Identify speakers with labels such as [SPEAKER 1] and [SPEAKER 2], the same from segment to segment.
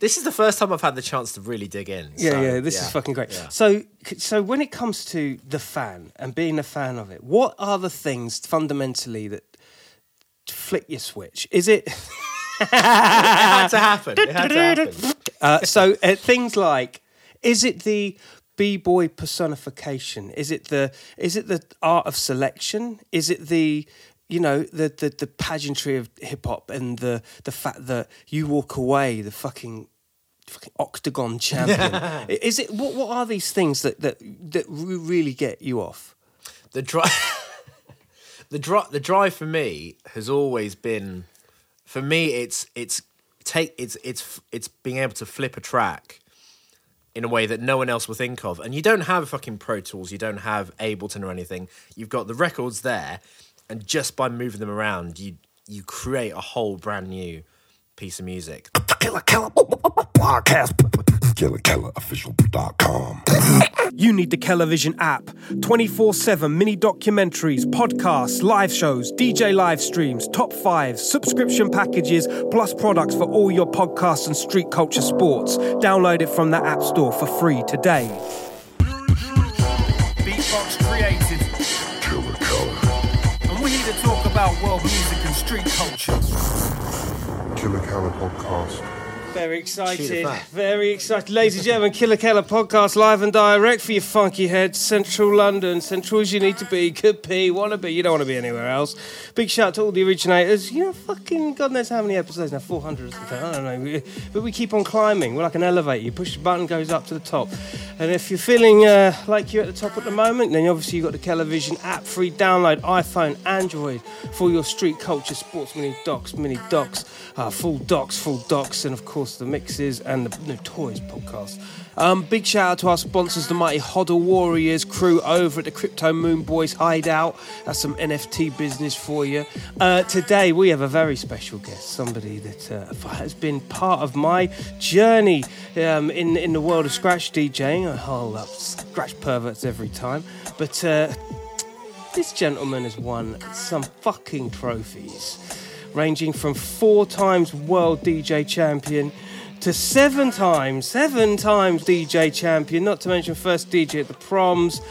[SPEAKER 1] This is the first time I've had the chance to really dig in.
[SPEAKER 2] Yeah,
[SPEAKER 1] so,
[SPEAKER 2] yeah, this is fucking great.
[SPEAKER 1] yeah.
[SPEAKER 2] So, so when it comes to the fan and being a fan of it, what are the things fundamentally that flip your switch? Is it
[SPEAKER 1] It had to happen. It had to happen.
[SPEAKER 2] uh, so uh, things like? Is it the b-boy personification? Is it the is it the art of selection? Is it the you know the the, the pageantry of hip hop and the the fact that you walk away the fucking fucking octagon champion? is it what what are these things that that that really get you off?
[SPEAKER 1] the drive the drive the drive for me has always been for me it's it's take it's it's it's being able to flip a track in a way that no one else will think of and you don't have fucking pro tools you don't have ableton or anything you've got the records there and just by moving them around you you create a whole brand new piece of music
[SPEAKER 3] Killer Killer podcast. KillerKillerOfficial.com.
[SPEAKER 2] You need the Television app. 24 7 mini documentaries, podcasts, live shows, DJ live streams, top fives, subscription packages, plus products for all your podcasts and street culture sports. Download it from the App Store for free today.
[SPEAKER 4] World music and street culture.
[SPEAKER 3] Killer Killer podcast.
[SPEAKER 2] Very excited. Very excited. Ladies and gentlemen, Killer Keller podcast live and direct for your funky heads. Central London. Central as you need to be. Could be. Want to be. You don't want to be anywhere else. Big shout out to all the originators. You know, fucking God knows how many episodes now. 400 or something. I don't know. But we keep on climbing. We're like an elevator. You push the button, goes up to the top. And if you're feeling uh, like you're at the top at the moment, then obviously you've got the Television app. Free download. iPhone, Android for your street culture, sports mini docs, mini docs, uh, full docs, full docs, and of course the mixes and the Notorious podcast. Um, big shout out to our sponsors, the mighty Hodder Warriors crew over at the Crypto Moon Boys Hideout. That's some NFT business for you. Uh, today we have a very special guest, somebody that uh, has been part of my journey um, in in the world of scratch DJing. I up scratch perverts every time, but. Uh, this gentleman has won some fucking trophies, ranging from four times world DJ champion to seven times, seven times DJ champion, not to mention first DJ at the proms.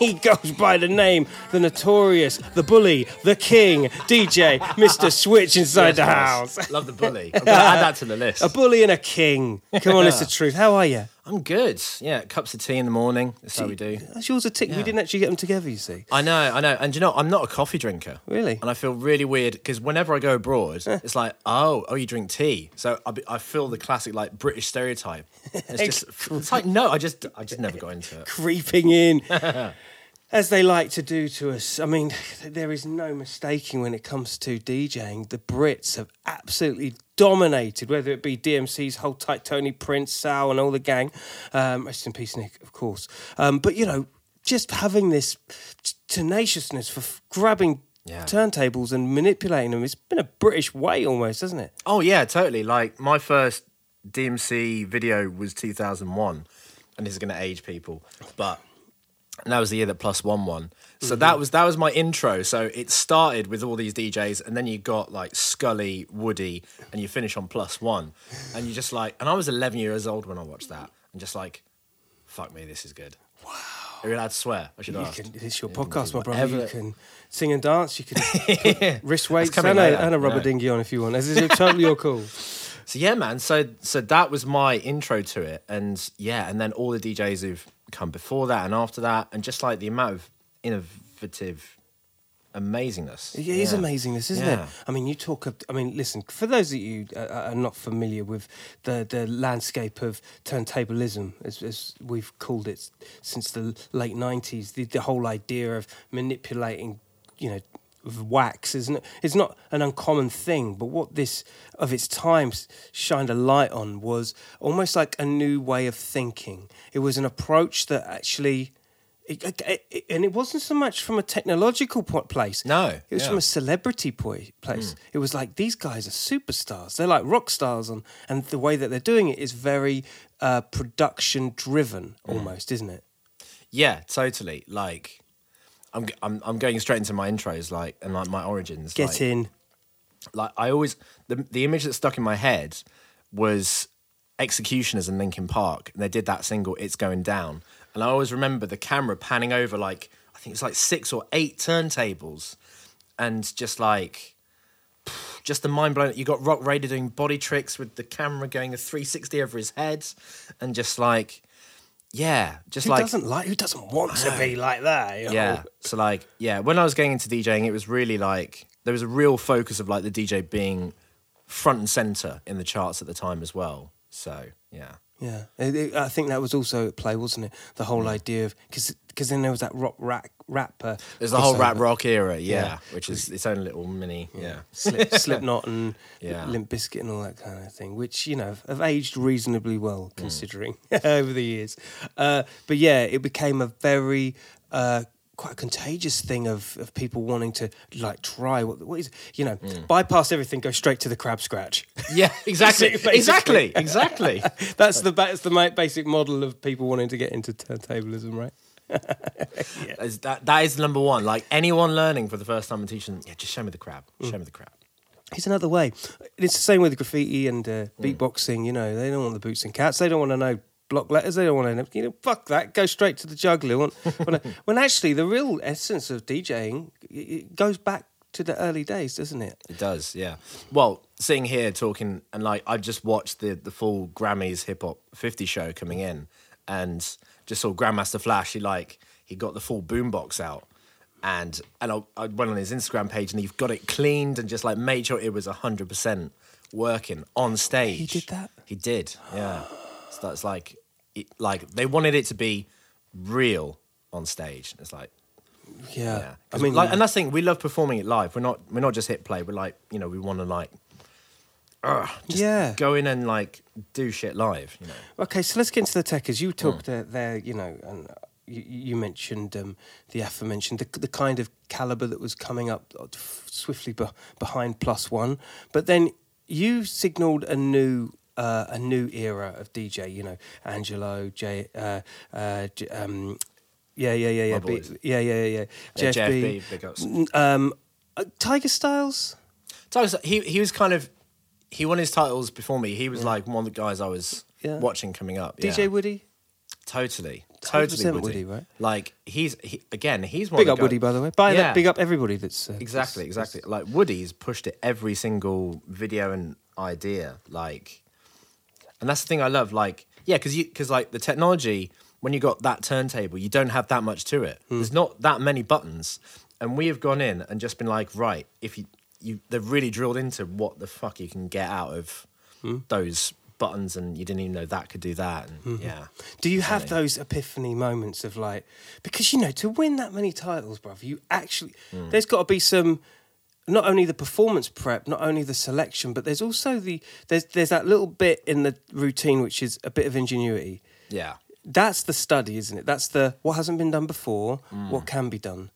[SPEAKER 2] He goes by the name, the notorious, the bully, the king, DJ, Mr. Switch inside the
[SPEAKER 1] Yes,
[SPEAKER 2] house.
[SPEAKER 1] love the bully i'm gonna add that to the list
[SPEAKER 2] A bully and a king. Come on, it's the truth. How are you?
[SPEAKER 1] I'm good yeah cups of tea in the morning that's how we do
[SPEAKER 2] That's yours a tick. We didn't actually get them together, you see.
[SPEAKER 1] I know, I know. And you know, I'm not a coffee drinker.
[SPEAKER 2] Really?
[SPEAKER 1] And I feel really weird because whenever I go abroad, it's like, oh, oh, you drink tea. So I, be- I feel the classic like British stereotype. It's just, it's like, no, I just, I just never got into it.
[SPEAKER 2] creeping in. As they like to do to us. I mean, there is no mistaking when it comes to DJing. The Brits have absolutely dominated, whether it be DMC's Hold Tight Tony, Prince, Sal, and all the gang. Um, rest in peace, Nick, of course. Um, but, you know, just having this t- tenaciousness for f- grabbing
[SPEAKER 1] Yeah.
[SPEAKER 2] turntables and manipulating them, it's been a British way almost, hasn't it?
[SPEAKER 1] Oh yeah, totally. Like my first DMC video was 2001, and this is going to age people, but and that was the year that Plus One won. So mm-hmm. that was that was my intro. So it started with all these DJs, and then you got like Scully, Woody, and you finish on Plus One, and you just like, and I was 11 years old when I watched that, and just like, fuck me, this is good. Wow. Are you allowed to swear? I should
[SPEAKER 2] You
[SPEAKER 1] ask.
[SPEAKER 2] can, it's your podcast, my brother. You can sing and dance. You can wrist weights and a, and a rubber
[SPEAKER 1] yeah.
[SPEAKER 2] dinghy on if you want. This is totally your call.
[SPEAKER 1] So yeah, man. So so that was my intro to it, and yeah, and then all the DJs who've come before that and after that, and just like the amount of innovative amazingness.
[SPEAKER 2] It is
[SPEAKER 1] Yeah.
[SPEAKER 2] amazing, this isn't
[SPEAKER 1] Yeah.
[SPEAKER 2] it? I mean, you talk. Of, I mean, listen. For those of you uh, are not familiar with the the landscape of turntablism, as, as we've called it since the late nineties, the, the whole idea of manipulating, you know, of wax isn't it? It's not an uncommon thing. But what this of its time shined a light on was almost like a new way of thinking. It was an approach that actually. It, it, it- and it wasn't so much from a technological po- place.
[SPEAKER 1] No,
[SPEAKER 2] it was
[SPEAKER 1] yeah.
[SPEAKER 2] from a celebrity place. It was like these guys are superstars. They're like rock stars, on, and the way that they're doing it is very uh, production driven, almost, isn't it?
[SPEAKER 1] Yeah, totally. Like, I'm I'm I'm going straight into my intros, like, and like my origins.
[SPEAKER 2] Get
[SPEAKER 1] like,
[SPEAKER 2] in.
[SPEAKER 1] like I always the the image that stuck in my head was X-Ecutioners and Linkin Park, and they did that single "It's Going Down," and I always remember the camera panning over like I think it's like six or eight turntables, and just like just the mind blowing. You got Roc Raida doing body tricks with the camera going a 360 over his head, and just like, yeah, just
[SPEAKER 2] Who
[SPEAKER 1] like
[SPEAKER 2] doesn't like? Who doesn't want to be like that? you know?
[SPEAKER 1] yeah. So like, yeah, when I was getting into DJing, it was really like there was a real focus of like the DJ being front and center in the charts at the time as well. So yeah,
[SPEAKER 2] Yeah, It- it- I think that was also at play, wasn't it? The whole idea of because then there was that rock rap rapper.
[SPEAKER 1] there's the whole rap rock era, yeah,
[SPEAKER 2] Yeah.
[SPEAKER 1] which is its own little mini, yeah.
[SPEAKER 2] Slip, Slipknot and
[SPEAKER 1] Yeah.
[SPEAKER 2] Limp Bizkit and all that kind of thing, which you know have aged reasonably
[SPEAKER 1] Mm.
[SPEAKER 2] well considering over the years. Uh, but yeah, it became a very uh, quite a contagious thing of, of people wanting to like try what what is you know
[SPEAKER 1] Mm.
[SPEAKER 2] bypass everything, go straight to the crab scratch.
[SPEAKER 1] Yeah, exactly, exactly, exactly.
[SPEAKER 2] that's the that's the basic model of people wanting to get into turntablism, right?
[SPEAKER 1] Is that that is number one. Like anyone learning for the first time and teaching, yeah, just show me the crab, show me the crab.
[SPEAKER 2] It's another way. It's the same with graffiti and uh,
[SPEAKER 1] Mm.
[SPEAKER 2] beatboxing. You know, they don't want the boots and cats. They don't want to know block letters. They don't want to. You know, fuck that. Go straight to the juggler. When, when, when actually, the real essence of DJing it- goes back to the early days, doesn't it?
[SPEAKER 1] It does, yeah. Well, sitting here talking and like I just watched the the full Grammys Hip Hop 50 show coming in and just saw Grandmaster Flash. He like he got the full boombox out and and I, I went on his Instagram page and he got it cleaned and just like made sure it was 100% working on stage.
[SPEAKER 2] He did that?
[SPEAKER 1] He did, yeah. So that's like like they wanted it to be real on stage. It's like
[SPEAKER 2] Yeah.
[SPEAKER 1] yeah,
[SPEAKER 2] I mean,
[SPEAKER 1] like, and that's the thing. We love performing it live. We're not. We're not just hit play. We're like, you know, we want to like, uh, just
[SPEAKER 2] Yeah.
[SPEAKER 1] go in and like do shit live. You know,
[SPEAKER 2] Okay, so let's get into the tech. As you talked
[SPEAKER 1] Hmm.
[SPEAKER 2] uh, there, you know, and uh, you, you mentioned um, the aforementioned the, the kind of caliber that was coming up uh, swiftly be- behind Plus One, but then you signalled a new. Uh, a new era of DJ, you know, Angelo, J, uh, uh, J, um, yeah, yeah, yeah, yeah, B- yeah, yeah, yeah, yeah,
[SPEAKER 1] Yeah,
[SPEAKER 2] JFB,
[SPEAKER 1] JFB, big ups.
[SPEAKER 2] Um, uh, Tiger Styles,
[SPEAKER 1] was- he he was kind of he won his titles before me. He was like one of the guys I was
[SPEAKER 2] Yeah.
[SPEAKER 1] watching coming up.
[SPEAKER 2] DJ
[SPEAKER 1] yeah.
[SPEAKER 2] Woody,
[SPEAKER 1] totally, totally Woody.
[SPEAKER 2] Woody, right?
[SPEAKER 1] Like he's he, again, he's one
[SPEAKER 2] big up Woody, by the way. By
[SPEAKER 1] Yeah.
[SPEAKER 2] that, big up everybody that's uh,
[SPEAKER 1] Exactly,
[SPEAKER 2] that's-
[SPEAKER 1] exactly. Like Woody's pushed it every single video and idea. Like, and that's the thing I love. Like, yeah, because you because like the technology when you got that turntable, you don't have that much to it. Hmm. There's not that many buttons, and we have gone in and just been like, right, if you you they've really drilled into what the fuck you can get out of hmm. those buttons, and you didn't even know that could do that. And hmm. yeah,
[SPEAKER 2] Do you have those epiphany moments of like, because you know, to win that many titles, brother, you actually, there's got to be some, not only the performance prep, not only the selection, but there's also the, there's, there's that little bit in the routine which is a bit of ingenuity.
[SPEAKER 1] yeah.
[SPEAKER 2] That's the study, isn't it? That's the what hasn't been done before, what can be done.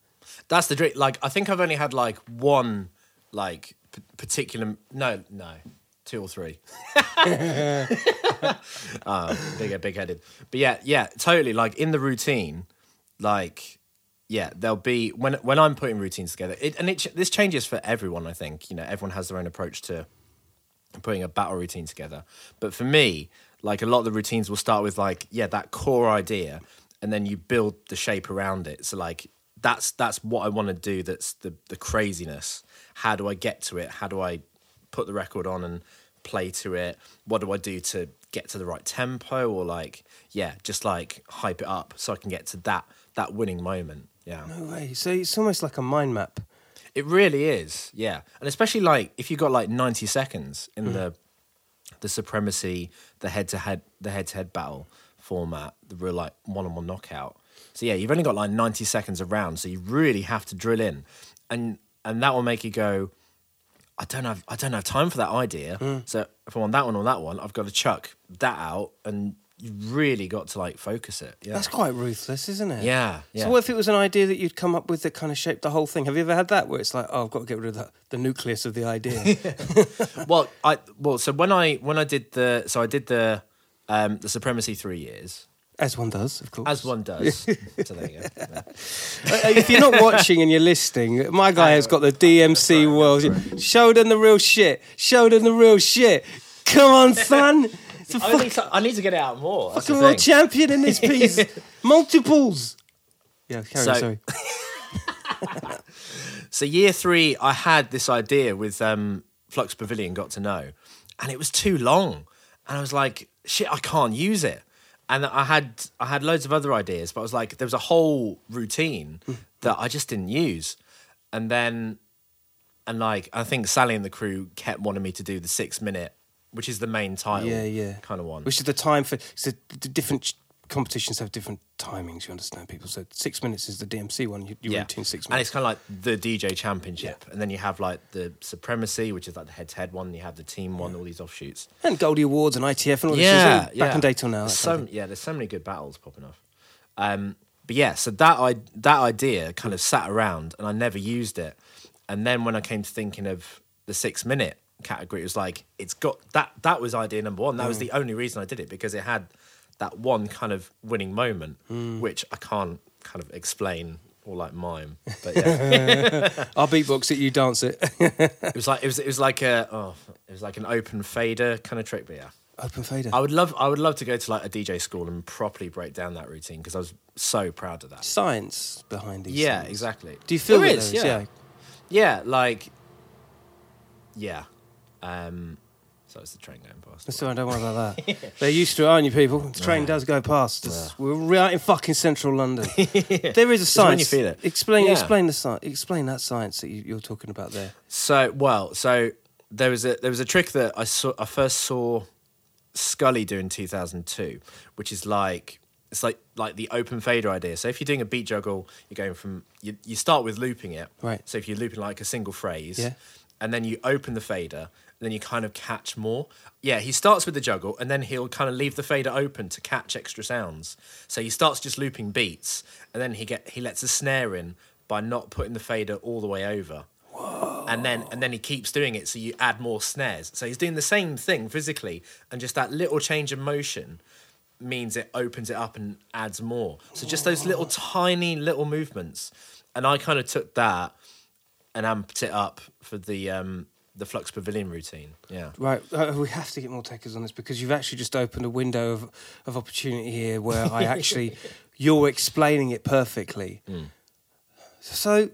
[SPEAKER 1] That's the dream. Like, I think I've only had like one, like p- particular. No, no, two or three. uh, big, big headed. But yeah, yeah, totally. Like in the routine, like yeah, there'll be when when I'm putting routines together. It, and it this changes for everyone. I think you know everyone has their own approach to putting a battle routine together. But for me, like a lot of the routines will start with like, yeah, that core idea, and then you build the shape around it. So like that's that's what I want to do. That's the the craziness. How do I get to it? How do I put the record on and play to it? What do I do to get to the right tempo? Or like, yeah, just like hype it up so I can get to that that winning moment. Yeah.
[SPEAKER 2] No way. So it's almost like a mind map.
[SPEAKER 1] It really is, yeah, and especially like if you got like ninety seconds in hmm. the the supremacy, the head to head, the head to head battle format, the real like one on one knockout. So yeah, you've only got like ninety seconds around, so you really have to drill in, and and that will make you go. I don't have I don't have time for that idea. Hmm. So if I want that one or that one, I've got to chuck that out, and you really got to like focus it. Yeah,
[SPEAKER 2] That's quite ruthless, isn't it?
[SPEAKER 1] yeah, yeah.
[SPEAKER 2] So what if it was an idea that you'd come up with that kind of shaped the whole thing? Have you ever had that where it's like, oh, I've got to get rid of the, the nucleus of the idea?
[SPEAKER 1] well, I well, so when I when I did the so I did the um the supremacy three years
[SPEAKER 2] As one does, of course.
[SPEAKER 1] as one does. so there you go. Yeah.
[SPEAKER 2] Uh, if you're not watching and you're listening, my guy has got the DMC world. Show them the real shit. Show them the real shit. Come on, son. It's
[SPEAKER 1] I need, to, I need to get it out more. That's
[SPEAKER 2] fucking world champion in this piece. Multiples. Yeah, carry on, sorry.
[SPEAKER 1] So year three, I had this idea with um, Flux Pavilion, got to know, and it was too long, and I was like, shit, I can't use it. And I had I had loads of other ideas, but I was like, there was a whole routine that I just didn't use, and then, and like I think Sally and the crew kept wanting me to do the six minute, which is the main title,
[SPEAKER 2] Yeah, yeah.
[SPEAKER 1] kind of one.
[SPEAKER 2] Which is the time for so the different competitions have different timings. You understand, people. So six minutes is the DMC one. You, your routine six minutes, And
[SPEAKER 1] it's kind of like the DJ championship. And then you have like the supremacy, which is like the head to head one. You have the team one, all these offshoots.
[SPEAKER 2] And, Goldie Awards and ITF and all this.
[SPEAKER 1] Yeah,
[SPEAKER 2] Back
[SPEAKER 1] yeah.
[SPEAKER 2] in day till now.
[SPEAKER 1] There's so yeah, there's so many good battles popping off. Um, but yeah, so that I that idea kind of sat around, and I never used it. And then when I came to thinking of the six minute category, it was like it's got that. That was idea number one. That was
[SPEAKER 2] Mm.
[SPEAKER 1] the only reason I did it because it had that one kind of winning moment,
[SPEAKER 2] Mm.
[SPEAKER 1] which I can't kind of explain or like mime. But yeah.
[SPEAKER 2] I'll beatbox it, you dance it.
[SPEAKER 1] It was like it was it was like a oh it was like an open fader kind of trick, but yeah.
[SPEAKER 2] Open fader.
[SPEAKER 1] I would love I would love to go to like a DJ school and properly break down that routine because I was so proud of that.
[SPEAKER 2] Science behind these.
[SPEAKER 1] Yeah,
[SPEAKER 2] things.
[SPEAKER 1] exactly.
[SPEAKER 2] Do you feel
[SPEAKER 1] There is,
[SPEAKER 2] is?
[SPEAKER 1] yeah.
[SPEAKER 2] yeah.
[SPEAKER 1] Yeah, like yeah. Um so it's the train going past.
[SPEAKER 2] That's all right, don't worry about that. They're used to it, aren't you, people? The train does go past. It's- We're right in fucking central London. There is a
[SPEAKER 1] It's when you
[SPEAKER 2] science.
[SPEAKER 1] feel it.
[SPEAKER 2] Explain,
[SPEAKER 1] Yeah.
[SPEAKER 2] explain the science. Explain that science that you, you're talking about there.
[SPEAKER 1] So well, so there was a there was a trick that I saw I first saw Scully do in two thousand two, which is like it's like like the open fader idea. So if you're doing a beat juggle, you're going from you, you start with looping it.
[SPEAKER 2] Right.
[SPEAKER 1] So if you're looping like a single phrase,
[SPEAKER 2] Yeah.
[SPEAKER 1] and then you open the fader, then you kind of catch more. Yeah, he starts with the juggle, and then he'll kind of leave the fader open to catch extra sounds. So he starts just looping beats, and then he get he lets a snare in by not putting the fader all the way over. And then and then he keeps doing it so you add more snares. So he's doing the same thing physically and just that little change of motion means it opens it up and adds more. So just those little tiny little movements. And i kind of took that and amped it up for the um the flux pavilion routine yeah
[SPEAKER 2] Right, uh, we have to get more takers on this because you've actually just opened a window of, of opportunity here where I actually, you're explaining it perfectly. So,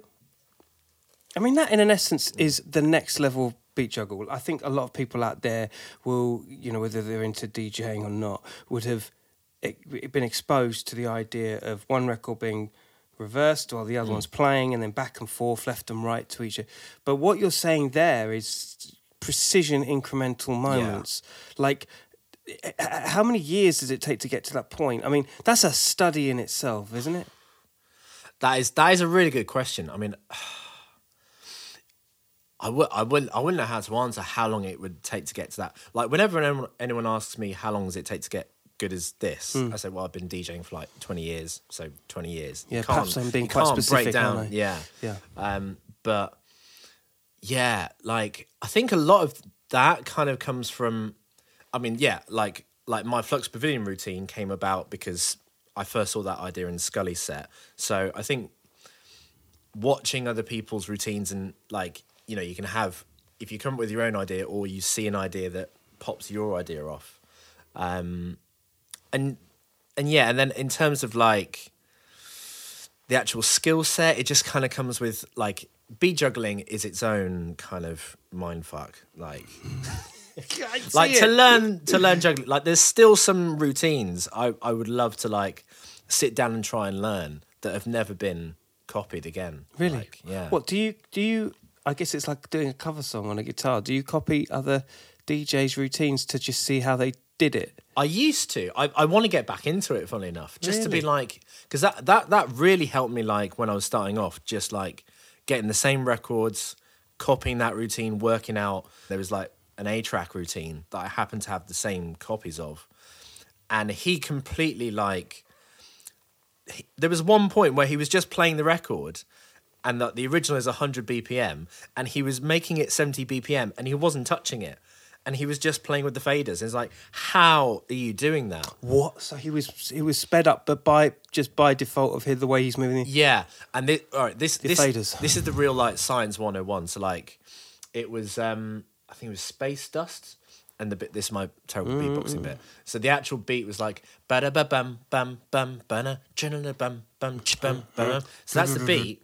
[SPEAKER 2] I mean, that in an essence is the next level of beat juggle. I think a lot of people out there will, you know, whether they're into DJing or not, would have e- been exposed to the idea of one record being reversed while the other hmm. one's playing and then back and forth, left and right to each other. But what you're saying there is precision incremental moments. Like, h- h- how many years does it take to get to that point? I mean, that's a study in itself, isn't it?
[SPEAKER 1] That is that is a really good question. I mean, I would I wouldn't I wouldn't know how to answer how long it would take to get to that. Like whenever anyone, anyone asks me how long does it take to get good as this,
[SPEAKER 2] Hmm.
[SPEAKER 1] I said, well, I've been DJing for like twenty years, so twenty years.
[SPEAKER 2] Yeah,
[SPEAKER 1] You can't-
[SPEAKER 2] perhaps I'm being quite specific,
[SPEAKER 1] Break down, yeah,
[SPEAKER 2] Yeah.
[SPEAKER 1] Um, but yeah, like I think a lot of that kind of comes from. I mean, yeah, like like my Flux Pavilion routine came about because I first saw that idea in Scully's set. So I think watching other people's routines and like you know you can have if you come up with your own idea or you see an idea that pops your idea off um and and yeah and then in terms of like the actual skill set it just kind of comes with like beat juggling is its own kind of mind fuck like like to learn to learn juggling like there's still some routines i i would love to like sit down and try and learn that have never been copied again
[SPEAKER 2] Really?
[SPEAKER 1] Like, yeah
[SPEAKER 2] What do you do? You I guess it's like doing a cover song on a guitar. Do you copy other DJs' routines to just see how they did it?
[SPEAKER 1] I used to. I, I want to get back into it, funnily enough, just to be
[SPEAKER 2] Really?
[SPEAKER 1] like, because that, that that really helped me. Like when I was starting off, just like getting the same records, copying that routine, working out. There was like an A-Trak routine that I happened to have the same copies of, and he completely like. he- there was one point where he was just playing the record. And that the original is 100 BPM, and he was making it 70 BPM, and he wasn't touching it, and he was just playing with the faders. It's like, how are you doing that?
[SPEAKER 2] What? So he was he was sped up, but by just by default of the way he's moving.
[SPEAKER 1] Yeah, and this, all right, this this
[SPEAKER 2] faders.
[SPEAKER 1] this is the real like science 101. So like, it was um I think it was Space Dust, and the bit this is my terrible beatboxing bit. So the actual beat was like ba da ba bum bum bum bana bum bum ch bum bum. So that's the beat.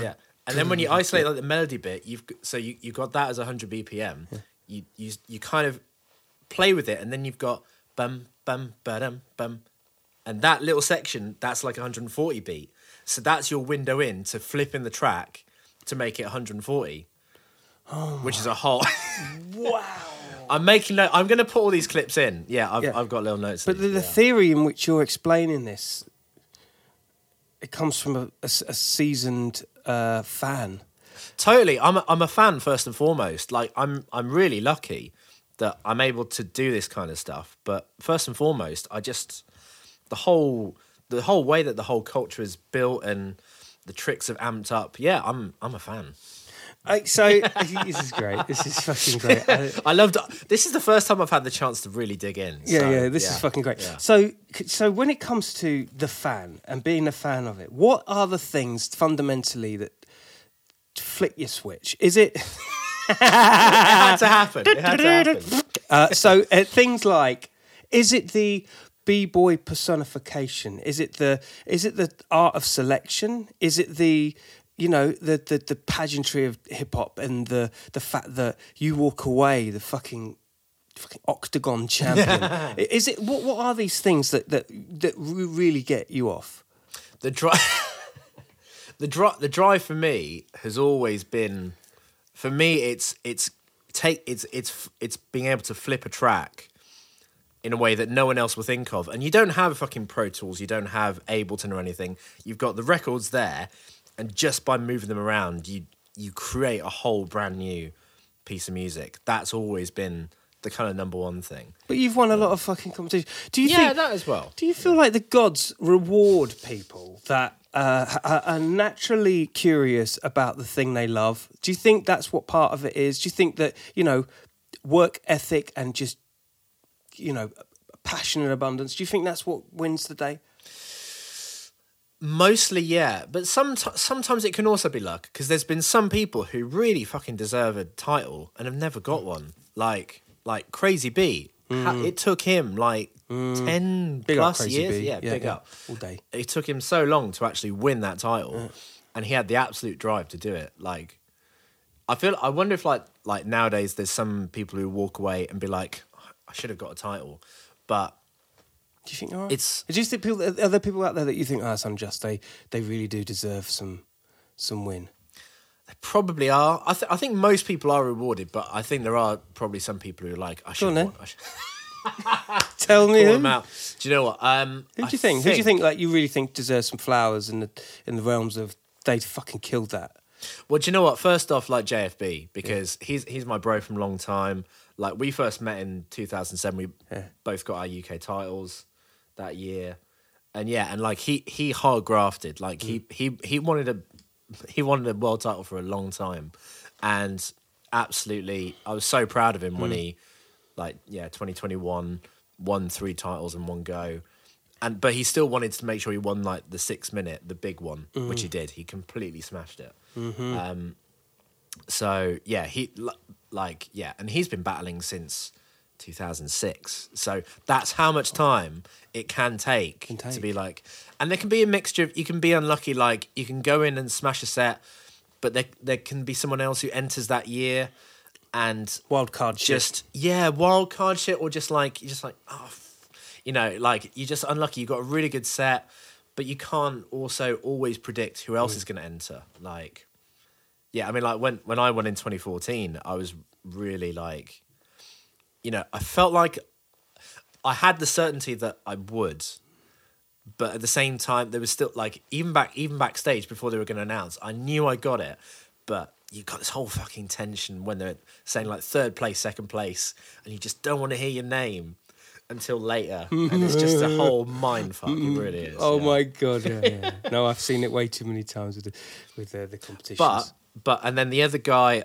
[SPEAKER 1] Yeah. And then when you isolate like the melody bit, you've so you you got that as 100 BPM. You you you kind of play with it, and then you've got bum bum ba-dum bum, and that little section that's like 140 beat. So that's your window in to flip in the track to make it 140, which is a whole.
[SPEAKER 2] Wow.
[SPEAKER 1] I'm making note. I'm going to put all these clips in. Yeah, I've,
[SPEAKER 2] Yeah.
[SPEAKER 1] I've got little notes.
[SPEAKER 2] But the, the
[SPEAKER 1] yeah.
[SPEAKER 2] theory in which you're explaining this, it comes from a seasoned uh, fan.
[SPEAKER 1] Totally. I'm a, I'm a fan first and foremost. Like I'm I'm really lucky that I'm able to do this kind of stuff. But first and foremost, I just the whole the whole way that the whole culture is built and the tricks have amped up. Yeah, I'm I'm a fan.
[SPEAKER 2] I, so this is great. This is fucking great. I-
[SPEAKER 1] I loved. This is the first time I've had the chance to really dig in.
[SPEAKER 2] yeah,
[SPEAKER 1] so,
[SPEAKER 2] yeah. This
[SPEAKER 1] yeah,
[SPEAKER 2] is fucking great.
[SPEAKER 1] yeah.
[SPEAKER 2] So, so when it comes to the fan and being a fan of it, what are the things fundamentally that flick your switch? Is it?
[SPEAKER 1] It had to happen. It had to happen.
[SPEAKER 2] Uh, so uh, things like, is it the b-boy personification? Is it the is it the art of selection? Is it the you know the the, the pageantry of hip hop and the the fact that you walk away the fucking fucking octagon champion? is it what what are these things that that that really get you off?
[SPEAKER 1] the drive the drive the drive for me has always been for me it's it's take it's it's it's being able to flip a track in a way that no one else will think of. And you don't have fucking pro tools you don't have ableton or anything. You've got the records there and just by moving them around you you create a whole brand new piece of music. That's always been the kind of number one thing.
[SPEAKER 2] But you've won a lot of fucking competitions. Do you
[SPEAKER 1] yeah
[SPEAKER 2] think
[SPEAKER 1] that as well.
[SPEAKER 2] Do you feel like the gods reward people that uh, are- naturally curious about the thing they love? Do you think that's what part of it is? Do you think that you know work ethic and just you know passion and abundance? Do you think that's what wins the day?
[SPEAKER 1] Mostly, yeah, but some sometimes it can also be luck because there's been some people who really fucking deserve a title and have never got one. Like like Crazy B, Ha- mm. it took him like mm. ten
[SPEAKER 2] Big up
[SPEAKER 1] plus
[SPEAKER 2] Crazy
[SPEAKER 1] years.
[SPEAKER 2] B.
[SPEAKER 1] Yeah,
[SPEAKER 2] Yeah,
[SPEAKER 1] big
[SPEAKER 2] yeah.
[SPEAKER 1] up
[SPEAKER 2] All day.
[SPEAKER 1] It took him so long to actually win that title, and he had the absolute drive to do it. Like, I feel I wonder if like like nowadays there's some people who walk away and be like, I should have got a title, but
[SPEAKER 2] Do you think there are?
[SPEAKER 1] It's-
[SPEAKER 2] Do you think people are there people out there that you think ah, oh, that's unjust? They they really do deserve some some win.
[SPEAKER 1] Probably are. I, th- I think most people are rewarded, but I think there are probably some people who are like, I should
[SPEAKER 2] on
[SPEAKER 1] have I should
[SPEAKER 2] Tell me who.
[SPEAKER 1] out. Do you know what? Um,
[SPEAKER 2] Who do you think? Who do you think like you really think deserves some flowers in the in the realms of they fucking killed that?
[SPEAKER 1] Well, do you know what? First off, like JFB, because he's he's my bro from a long time. Like we first met in 2007. We
[SPEAKER 2] Yeah.
[SPEAKER 1] both got our UK titles that year, and yeah, and like he he hard grafted. Like he he he wanted a he wanted a world title for a long time, and absolutely, I was so proud of him when hmm. he like yeah 2021 won three titles in one go. And but he still wanted to make sure he won like the six minute, the big one, which he mm. did. He completely smashed it. Mm-hmm. Um, so yeah, he like yeah, and he's been battling since 2006. So that's how much oh. time it can take,
[SPEAKER 2] Can
[SPEAKER 1] to be like, and there can be a mixture. of You can be unlucky, like you can go in and smash a set, but there there can be someone else who enters that year, and
[SPEAKER 2] Wild card shit.
[SPEAKER 1] just yeah, wild card shit, or just like you're just like oh, f-, you know, like you're just unlucky. You got a really good set, but you can't also always predict who else mm. is going to enter. Like, yeah, I mean, like when when I went in 2014, I was really like, you know, I felt like I had the certainty that I would. But at the same time, there was still like even back even backstage before they were going to announce, I knew I got it, but you got this whole fucking tension when they're saying like third place, second place, and you just don't want to hear your name until later, and it's just a whole mind fuck. It really is.
[SPEAKER 2] Oh
[SPEAKER 1] yeah.
[SPEAKER 2] my god! Yeah, yeah. no, I've seen it way too many times with the, with uh, the competitions.
[SPEAKER 1] But but and then the other guy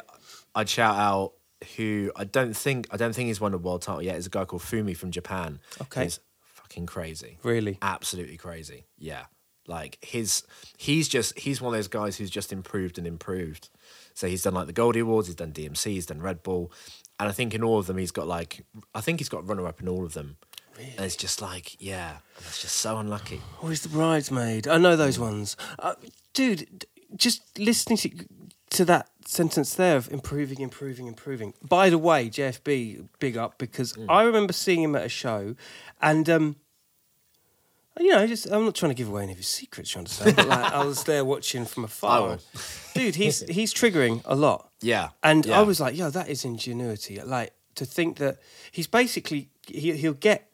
[SPEAKER 1] I'd shout out who I don't think I don't think he's won a world title yet is a guy called Fumi from Japan.
[SPEAKER 2] Okay.
[SPEAKER 1] He's fucking crazy.
[SPEAKER 2] Really?
[SPEAKER 1] Absolutely crazy. Yeah. Like his he's just he's one of those guys who's just improved and improved. So he's done like the Goldie Awards, he's done DMC, he's done Red Bull, and I think in all of them he's got like I think he's got runner up in all of them. Really? And it's just like yeah, that's just so unlucky.
[SPEAKER 2] Or is the bridesmaid? I know those ones. Uh, dude, just listening to, to that sentence there of improving, improving, improving. By the way, JFB, big up, because I remember seeing him at a show and, um, you know, just I'm not trying to give away any of his secrets, you understand? But like, I was there watching from afar. Dude, he's he's triggering a lot.
[SPEAKER 1] Yeah,
[SPEAKER 2] And
[SPEAKER 1] yeah.
[SPEAKER 2] I was like, yo, that is ingenuity. Like to think that he's basically he, he'll get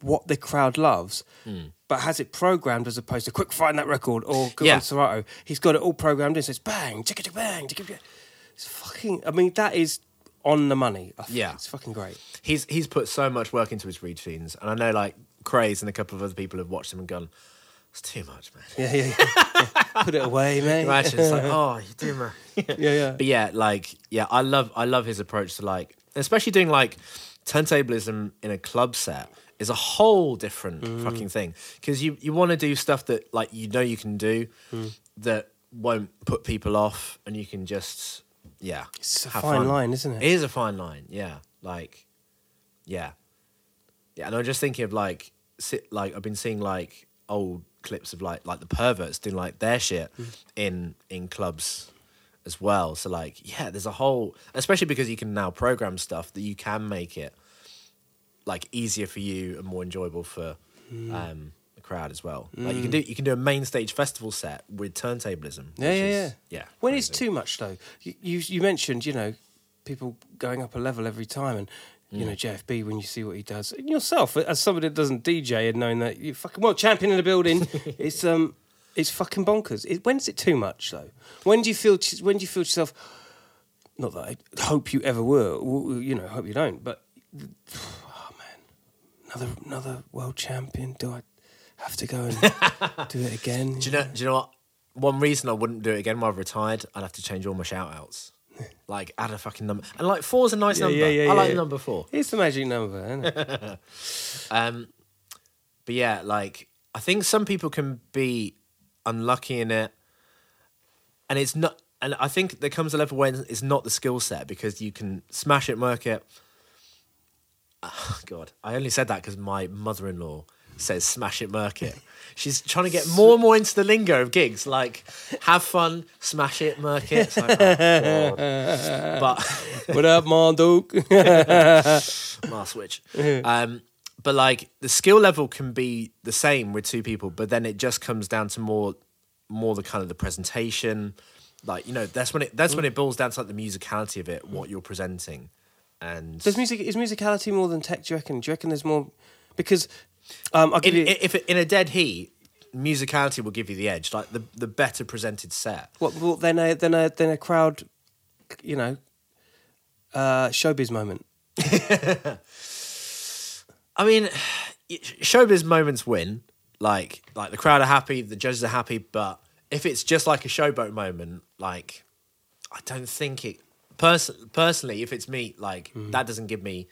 [SPEAKER 2] what the crowd loves,
[SPEAKER 1] Hmm.
[SPEAKER 2] but has it programmed as opposed to quick find that record or go
[SPEAKER 1] Yeah.
[SPEAKER 2] on Serato. He's got it all programmed in. So it's bang, chicka bang, chicka. It's fucking. I mean, that is on the money. I
[SPEAKER 1] Yeah.
[SPEAKER 2] it's fucking great.
[SPEAKER 1] he's he's put so much work into his routines, and I know like Craze and a couple of other people have watched him and gone, "It's too much, man."
[SPEAKER 2] Yeah, yeah. yeah. Yeah. Put it away, mate.
[SPEAKER 1] Imagine it's like, "Oh, you do, man."
[SPEAKER 2] yeah, yeah.
[SPEAKER 1] But yeah, like yeah, I love I love his approach to like, especially doing like turntablism in a club set is a whole different
[SPEAKER 2] Mm.
[SPEAKER 1] fucking thing because you you want to do stuff that like you know you can do
[SPEAKER 2] Mm.
[SPEAKER 1] that won't put people off, and you can just yeah,
[SPEAKER 2] It's a fine
[SPEAKER 1] fun.
[SPEAKER 2] line, isn't it?
[SPEAKER 1] It is a fine line, yeah. Like, yeah, yeah. And I'm just thinking of like, sit, like I've been seeing like old clips of like like the perverts doing like their shit
[SPEAKER 2] Mm.
[SPEAKER 1] in in clubs as well. So like, yeah, there's a whole, especially because you can now program stuff that you can make it like easier for you and more enjoyable for
[SPEAKER 2] Mm.
[SPEAKER 1] um, the crowd as well. Like you can do you can do a main stage festival set with turntablism.
[SPEAKER 2] Yeah, yeah,
[SPEAKER 1] is-
[SPEAKER 2] yeah.
[SPEAKER 1] yeah.
[SPEAKER 2] When it's
[SPEAKER 1] crazy.
[SPEAKER 2] too much, though, you, you you mentioned, you know, people going up a level every time, and you
[SPEAKER 1] Mm.
[SPEAKER 2] know JFB when you see what he does, and yourself as somebody that doesn't DJ and knowing that you fucking well champion in the building, it's um, it's fucking bonkers. It, when's it too much though? When do you feel? When do you feel yourself? Not that I hope you ever were. you know, hope you don't, but another another world champion. Do I have to go and do it again?
[SPEAKER 1] Do you know? Do you know what? One reason I wouldn't do it again while I've retired, I'd have to change all my shout outs. Like add a fucking number, and like four's a nice
[SPEAKER 2] Yeah,
[SPEAKER 1] number.
[SPEAKER 2] yeah, yeah,
[SPEAKER 1] I like
[SPEAKER 2] yeah.
[SPEAKER 1] the number four.
[SPEAKER 2] It's the magic number, isn't it?
[SPEAKER 1] Um, but yeah, like I think some people can be unlucky in it, and it's not. And I think there comes a level when it's not the skill set because you can smash it, work it. Oh, God, I only said that because my mother-in-law says smash it, murk it. She's trying to get more and more into the lingo of gigs, like have fun, smash it, murk it. Like, oh. But
[SPEAKER 2] what up, Monduke?
[SPEAKER 1] Mar switch. Um, but like the skill level can be the same with two people, but then it just comes down to more, more the kind of the presentation. Like you know, that's when it that's when it boils down to like the musicality of it, what you're presenting, and
[SPEAKER 2] Does music is musicality more than tech? Do you reckon? Do you reckon there's more? Because um, I'll give
[SPEAKER 1] in,
[SPEAKER 2] you
[SPEAKER 1] if in a dead heat, musicality will give you the edge. Like the the better presented set.
[SPEAKER 2] what well, then a then a then a crowd, you know, uh, showbiz moment.
[SPEAKER 1] I mean, showbiz moments win. Like like the crowd are happy, the judges are happy, but if it's just like a showboat moment, like I don't think it. Pers- personally, if it's me, like that doesn't give me.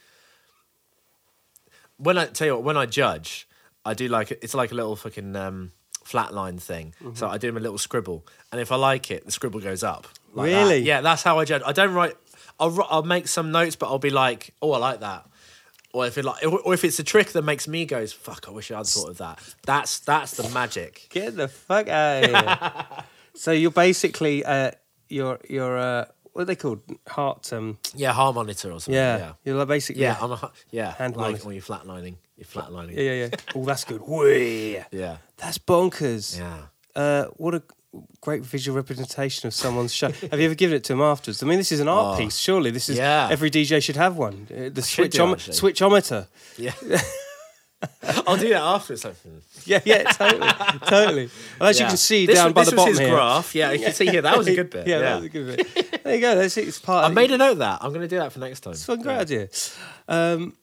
[SPEAKER 1] When I tell you what, when I judge, I do like it's like a little fucking um, flatline thing. So I do a little scribble, and if I like it, the scribble goes up. like that.
[SPEAKER 2] Really?
[SPEAKER 1] Yeah, that's how I judge. I don't write. I'll I'll make some notes, but I'll be like, oh, I like that. Or if it like, or if it's a trick that makes me goes, fuck, I wish I'd thought of that. That's that's the magic.
[SPEAKER 2] Get the fuck out of here. so you're basically uh, you're you're uh, what are they called? Heart. Um,
[SPEAKER 1] Yeah, heart monitor or something.
[SPEAKER 2] yeah.
[SPEAKER 1] yeah,
[SPEAKER 2] You're like basically
[SPEAKER 1] yeah. I'm a, yeah,
[SPEAKER 2] Hand
[SPEAKER 1] like
[SPEAKER 2] monitor.
[SPEAKER 1] when you're flatlining, you're flatlining.
[SPEAKER 2] yeah, yeah, yeah. oh, that's good. Whee!
[SPEAKER 1] yeah,
[SPEAKER 2] That's bonkers.
[SPEAKER 1] yeah.
[SPEAKER 2] Uh, what a great visual representation of someone's show. Have you ever given it to him afterwards? I mean, this is an art
[SPEAKER 1] Oh.
[SPEAKER 2] piece. Surely this is
[SPEAKER 1] Yeah.
[SPEAKER 2] every DJ should have one. Uh, the
[SPEAKER 1] do,
[SPEAKER 2] switchometer.
[SPEAKER 1] Yeah. I'll do that after. It's like, hmm.
[SPEAKER 2] Yeah, yeah, totally, totally. Well, as you can see
[SPEAKER 1] This
[SPEAKER 2] down
[SPEAKER 1] was-
[SPEAKER 2] by the bottom
[SPEAKER 1] his
[SPEAKER 2] here.
[SPEAKER 1] graph. Yeah, you can see here. That was a good bit.
[SPEAKER 2] yeah,
[SPEAKER 1] Yeah,
[SPEAKER 2] that was a good bit. There you go. That's it. It's part.
[SPEAKER 1] I made a note of that. I'm going to do that for next time.
[SPEAKER 2] It's a great idea. Um,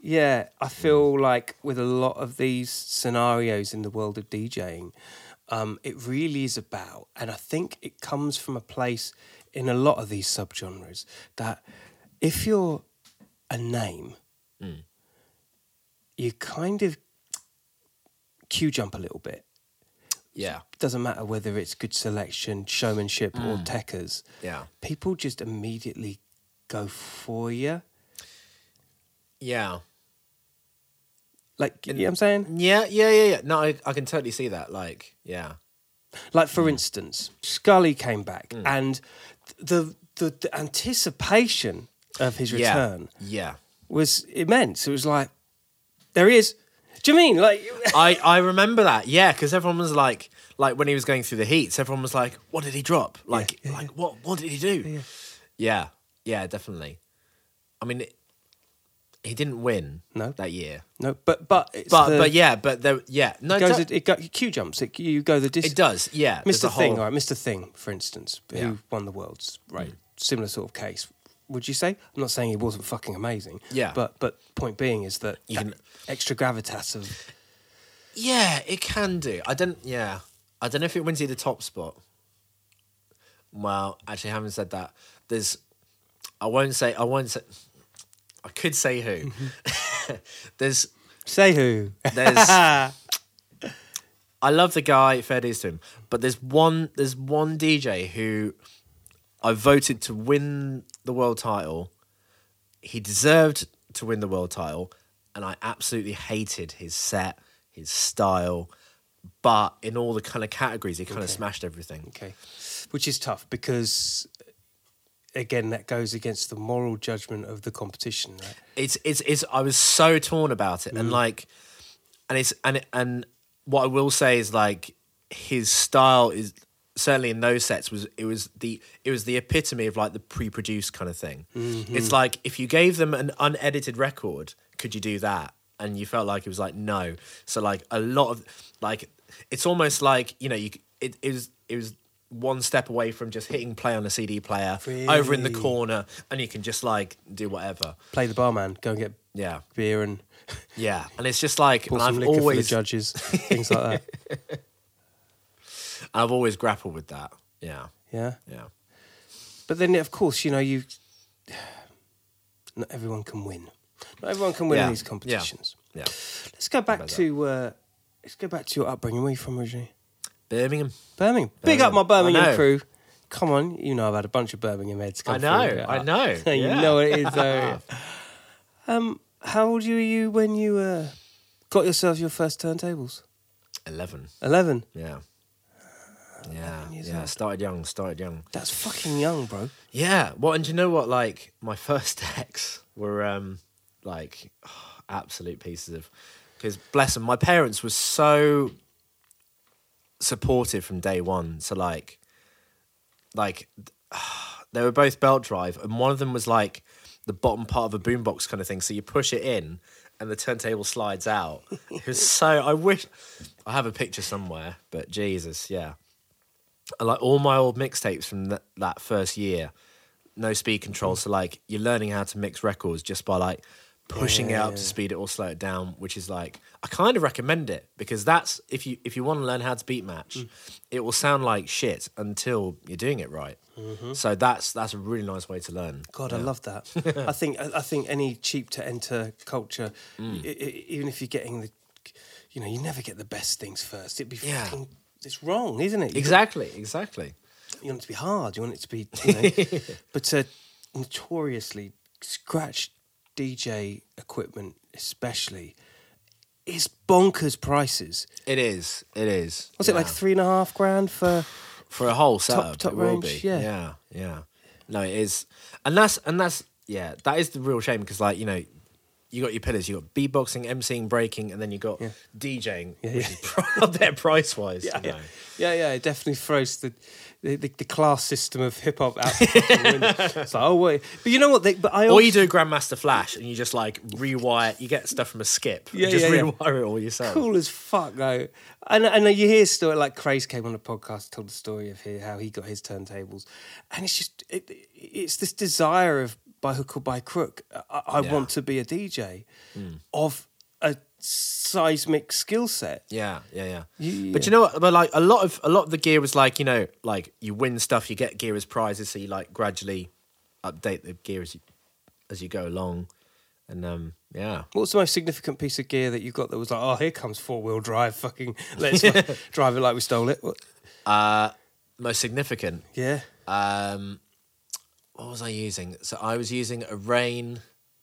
[SPEAKER 2] yeah, I feel like with a lot of these scenarios in the world of DJing, um, it really is about, and I think it comes from a place in a lot of these subgenres that if you're a name, you kind of queue jump a little bit.
[SPEAKER 1] Yeah,
[SPEAKER 2] Doesn't matter whether it's good selection, showmanship, or mm. techers
[SPEAKER 1] yeah,
[SPEAKER 2] people just immediately go for you.
[SPEAKER 1] Yeah.
[SPEAKER 2] Like, you know what I'm saying?
[SPEAKER 1] Yeah, yeah, yeah, yeah. No, I, I can totally see that. Like, yeah.
[SPEAKER 2] Like, for mm. instance, Scully came back, mm. and the, the the anticipation of his
[SPEAKER 1] Yeah.
[SPEAKER 2] return
[SPEAKER 1] Yeah.
[SPEAKER 2] was immense. It was like, there he is. Do you mean like?
[SPEAKER 1] I, I remember that, yeah, because everyone was like, like when he was going through the heats, everyone was like, "What did he drop? Like,
[SPEAKER 2] yeah,
[SPEAKER 1] like what? What did he do?" Yeah, yeah, definitely. I mean, it, he didn't win
[SPEAKER 2] No.
[SPEAKER 1] that year,
[SPEAKER 2] No, but but it's
[SPEAKER 1] but
[SPEAKER 2] the-
[SPEAKER 1] but yeah, but there, yeah, no,
[SPEAKER 2] it goes.
[SPEAKER 1] it,
[SPEAKER 2] It, it go, Q jumps. It, you go the distance.
[SPEAKER 1] it does, yeah.
[SPEAKER 2] Mr. Thing,
[SPEAKER 1] whole-
[SPEAKER 2] all right, Mr. Thing, for instance,
[SPEAKER 1] Yeah. Mm.
[SPEAKER 2] who won the worlds, right? Similar sort of case. Would you say? I'm not saying he wasn't fucking amazing.
[SPEAKER 1] Yeah.
[SPEAKER 2] But but point being is that,
[SPEAKER 1] You can-
[SPEAKER 2] extra gravitas of
[SPEAKER 1] Yeah, it can do. I don't. Yeah, I don't know if it wins you the top spot. Well, actually, having said that, there's. I won't say. I won't say. I could say who. there's.
[SPEAKER 2] say who.
[SPEAKER 1] There's. I love the guy. Fair dues to him. But there's one. There's one DJ who I voted to win the world title. He deserved to win the world title, and I absolutely hated his set, his style. But in all the kind of categories, he kind of smashed everything.
[SPEAKER 2] Okay. Which is tough because, again, that goes against the moral judgment of the competition, right?
[SPEAKER 1] it's it's it's I was so torn about it and mm. like and it's and and what I will say is like his style is certainly in those sets was it was the it was the epitome of like the pre-produced kind of thing. Mm-hmm. It's like if you gave them an unedited record, could you do that? And you felt like it was like no. So like a lot of like it's almost like you know you it, it was it was one step away from just hitting play on a CD player over in the corner and you can just like do whatever.
[SPEAKER 2] Play the barman, go and get
[SPEAKER 1] Yeah.
[SPEAKER 2] beer and
[SPEAKER 1] Yeah, and it's just like, I've
[SPEAKER 2] liquor for the
[SPEAKER 1] always,
[SPEAKER 2] judges, things like that.
[SPEAKER 1] I've always grappled with that. Yeah,
[SPEAKER 2] Yeah.
[SPEAKER 1] yeah,
[SPEAKER 2] But then, of course, you know, you. Not everyone can win. Not everyone can win
[SPEAKER 1] Yeah,
[SPEAKER 2] in these competitions.
[SPEAKER 1] yeah.
[SPEAKER 2] Let's go back to. Uh, let's go back to your upbringing. Where are you from originally?
[SPEAKER 1] Birmingham.
[SPEAKER 2] Birmingham. Big up my
[SPEAKER 1] Birmingham.
[SPEAKER 2] Birmingham crew. Come on, you know I've had a bunch of Birmingham heads come
[SPEAKER 1] I know. I know.
[SPEAKER 2] you
[SPEAKER 1] yeah.
[SPEAKER 2] know it is. though. um, how old were you when you uh, got yourself your first turntables?
[SPEAKER 1] Eleven.
[SPEAKER 2] Eleven.
[SPEAKER 1] Yeah, yeah, yeah.
[SPEAKER 2] old.
[SPEAKER 1] Started young. Started young.
[SPEAKER 2] That's fucking young, bro.
[SPEAKER 1] Yeah. Well, and do you know what? Like my first ex were um like absolute pieces of because bless them, my parents were so supportive from day one. So like, like they were both belt drive, and one of them was like the bottom part of a boombox kind of thing. So you push it in, and the turntable slides out. It was so. I wish I have a picture somewhere, but Jesus, yeah. Like all my old mixtapes from that, that first year, no speed control. Mm. So like you're learning how to mix records just by like pushing it up to speed it or slow it down, which is like I kind of recommend it because that's if you if you want to learn how to beat match, mm. it will sound like shit until you're doing it right. Mm-hmm. So that's that's a really nice way to learn.
[SPEAKER 2] God, I love that. I think I I think any cheap to enter culture,
[SPEAKER 1] Mm.
[SPEAKER 2] i- i- even if you're getting the, you know, you never get the best things first. It'd be
[SPEAKER 1] Yeah.
[SPEAKER 2] fucking, it's wrong, isn't it? You
[SPEAKER 1] Exactly, exactly.
[SPEAKER 2] you want it to be hard. You want it to be, you know, but uh, notoriously scratch DJ equipment, especially, is bonkers prices.
[SPEAKER 1] It is. It is.
[SPEAKER 2] Was it like three and a half grand for?
[SPEAKER 1] for a whole setup.
[SPEAKER 2] top
[SPEAKER 1] it will
[SPEAKER 2] range,
[SPEAKER 1] be.
[SPEAKER 2] yeah.
[SPEAKER 1] yeah, yeah. No, it is, and that's and that's yeah, that is the real shame because like you know, you got your pillars, you got beatboxing, emceeing, breaking, and then you got DJing,
[SPEAKER 2] Yeah,
[SPEAKER 1] which
[SPEAKER 2] yeah.
[SPEAKER 1] is up there price wise.
[SPEAKER 2] Yeah,
[SPEAKER 1] you
[SPEAKER 2] yeah,
[SPEAKER 1] know.
[SPEAKER 2] yeah, yeah. It definitely throws the the, the, the class system of hip hop out. it's like, oh wait, but you know what? They, but I
[SPEAKER 1] Or
[SPEAKER 2] also,
[SPEAKER 1] you do Grandmaster Flash and you just like rewire. You get stuff from a skip.
[SPEAKER 2] Yeah,
[SPEAKER 1] just
[SPEAKER 2] yeah, yeah.
[SPEAKER 1] rewire it all yourself.
[SPEAKER 2] cool as fuck though. And and you hear story like Craze came on a podcast, told the story of here how he got his turntables, and it's just it, it's this desire of by hook or by crook. I, I
[SPEAKER 1] Yeah.
[SPEAKER 2] Want to be a DJ of a seismic skill set.
[SPEAKER 1] Yeah, yeah, yeah.
[SPEAKER 2] You-
[SPEAKER 1] But you know what? But like a lot of a lot of the gear was like you know like you win stuff, you get gear as prizes, so you like gradually update the gear as you as you go along, and um yeah.
[SPEAKER 2] What's the most significant piece of gear that you got that was like, oh, here comes four wheel drive, fucking let's drive it like we stole it? What?
[SPEAKER 1] Uh, most significant.
[SPEAKER 2] Yeah.
[SPEAKER 1] Um, what was I using? So I was using a Rane.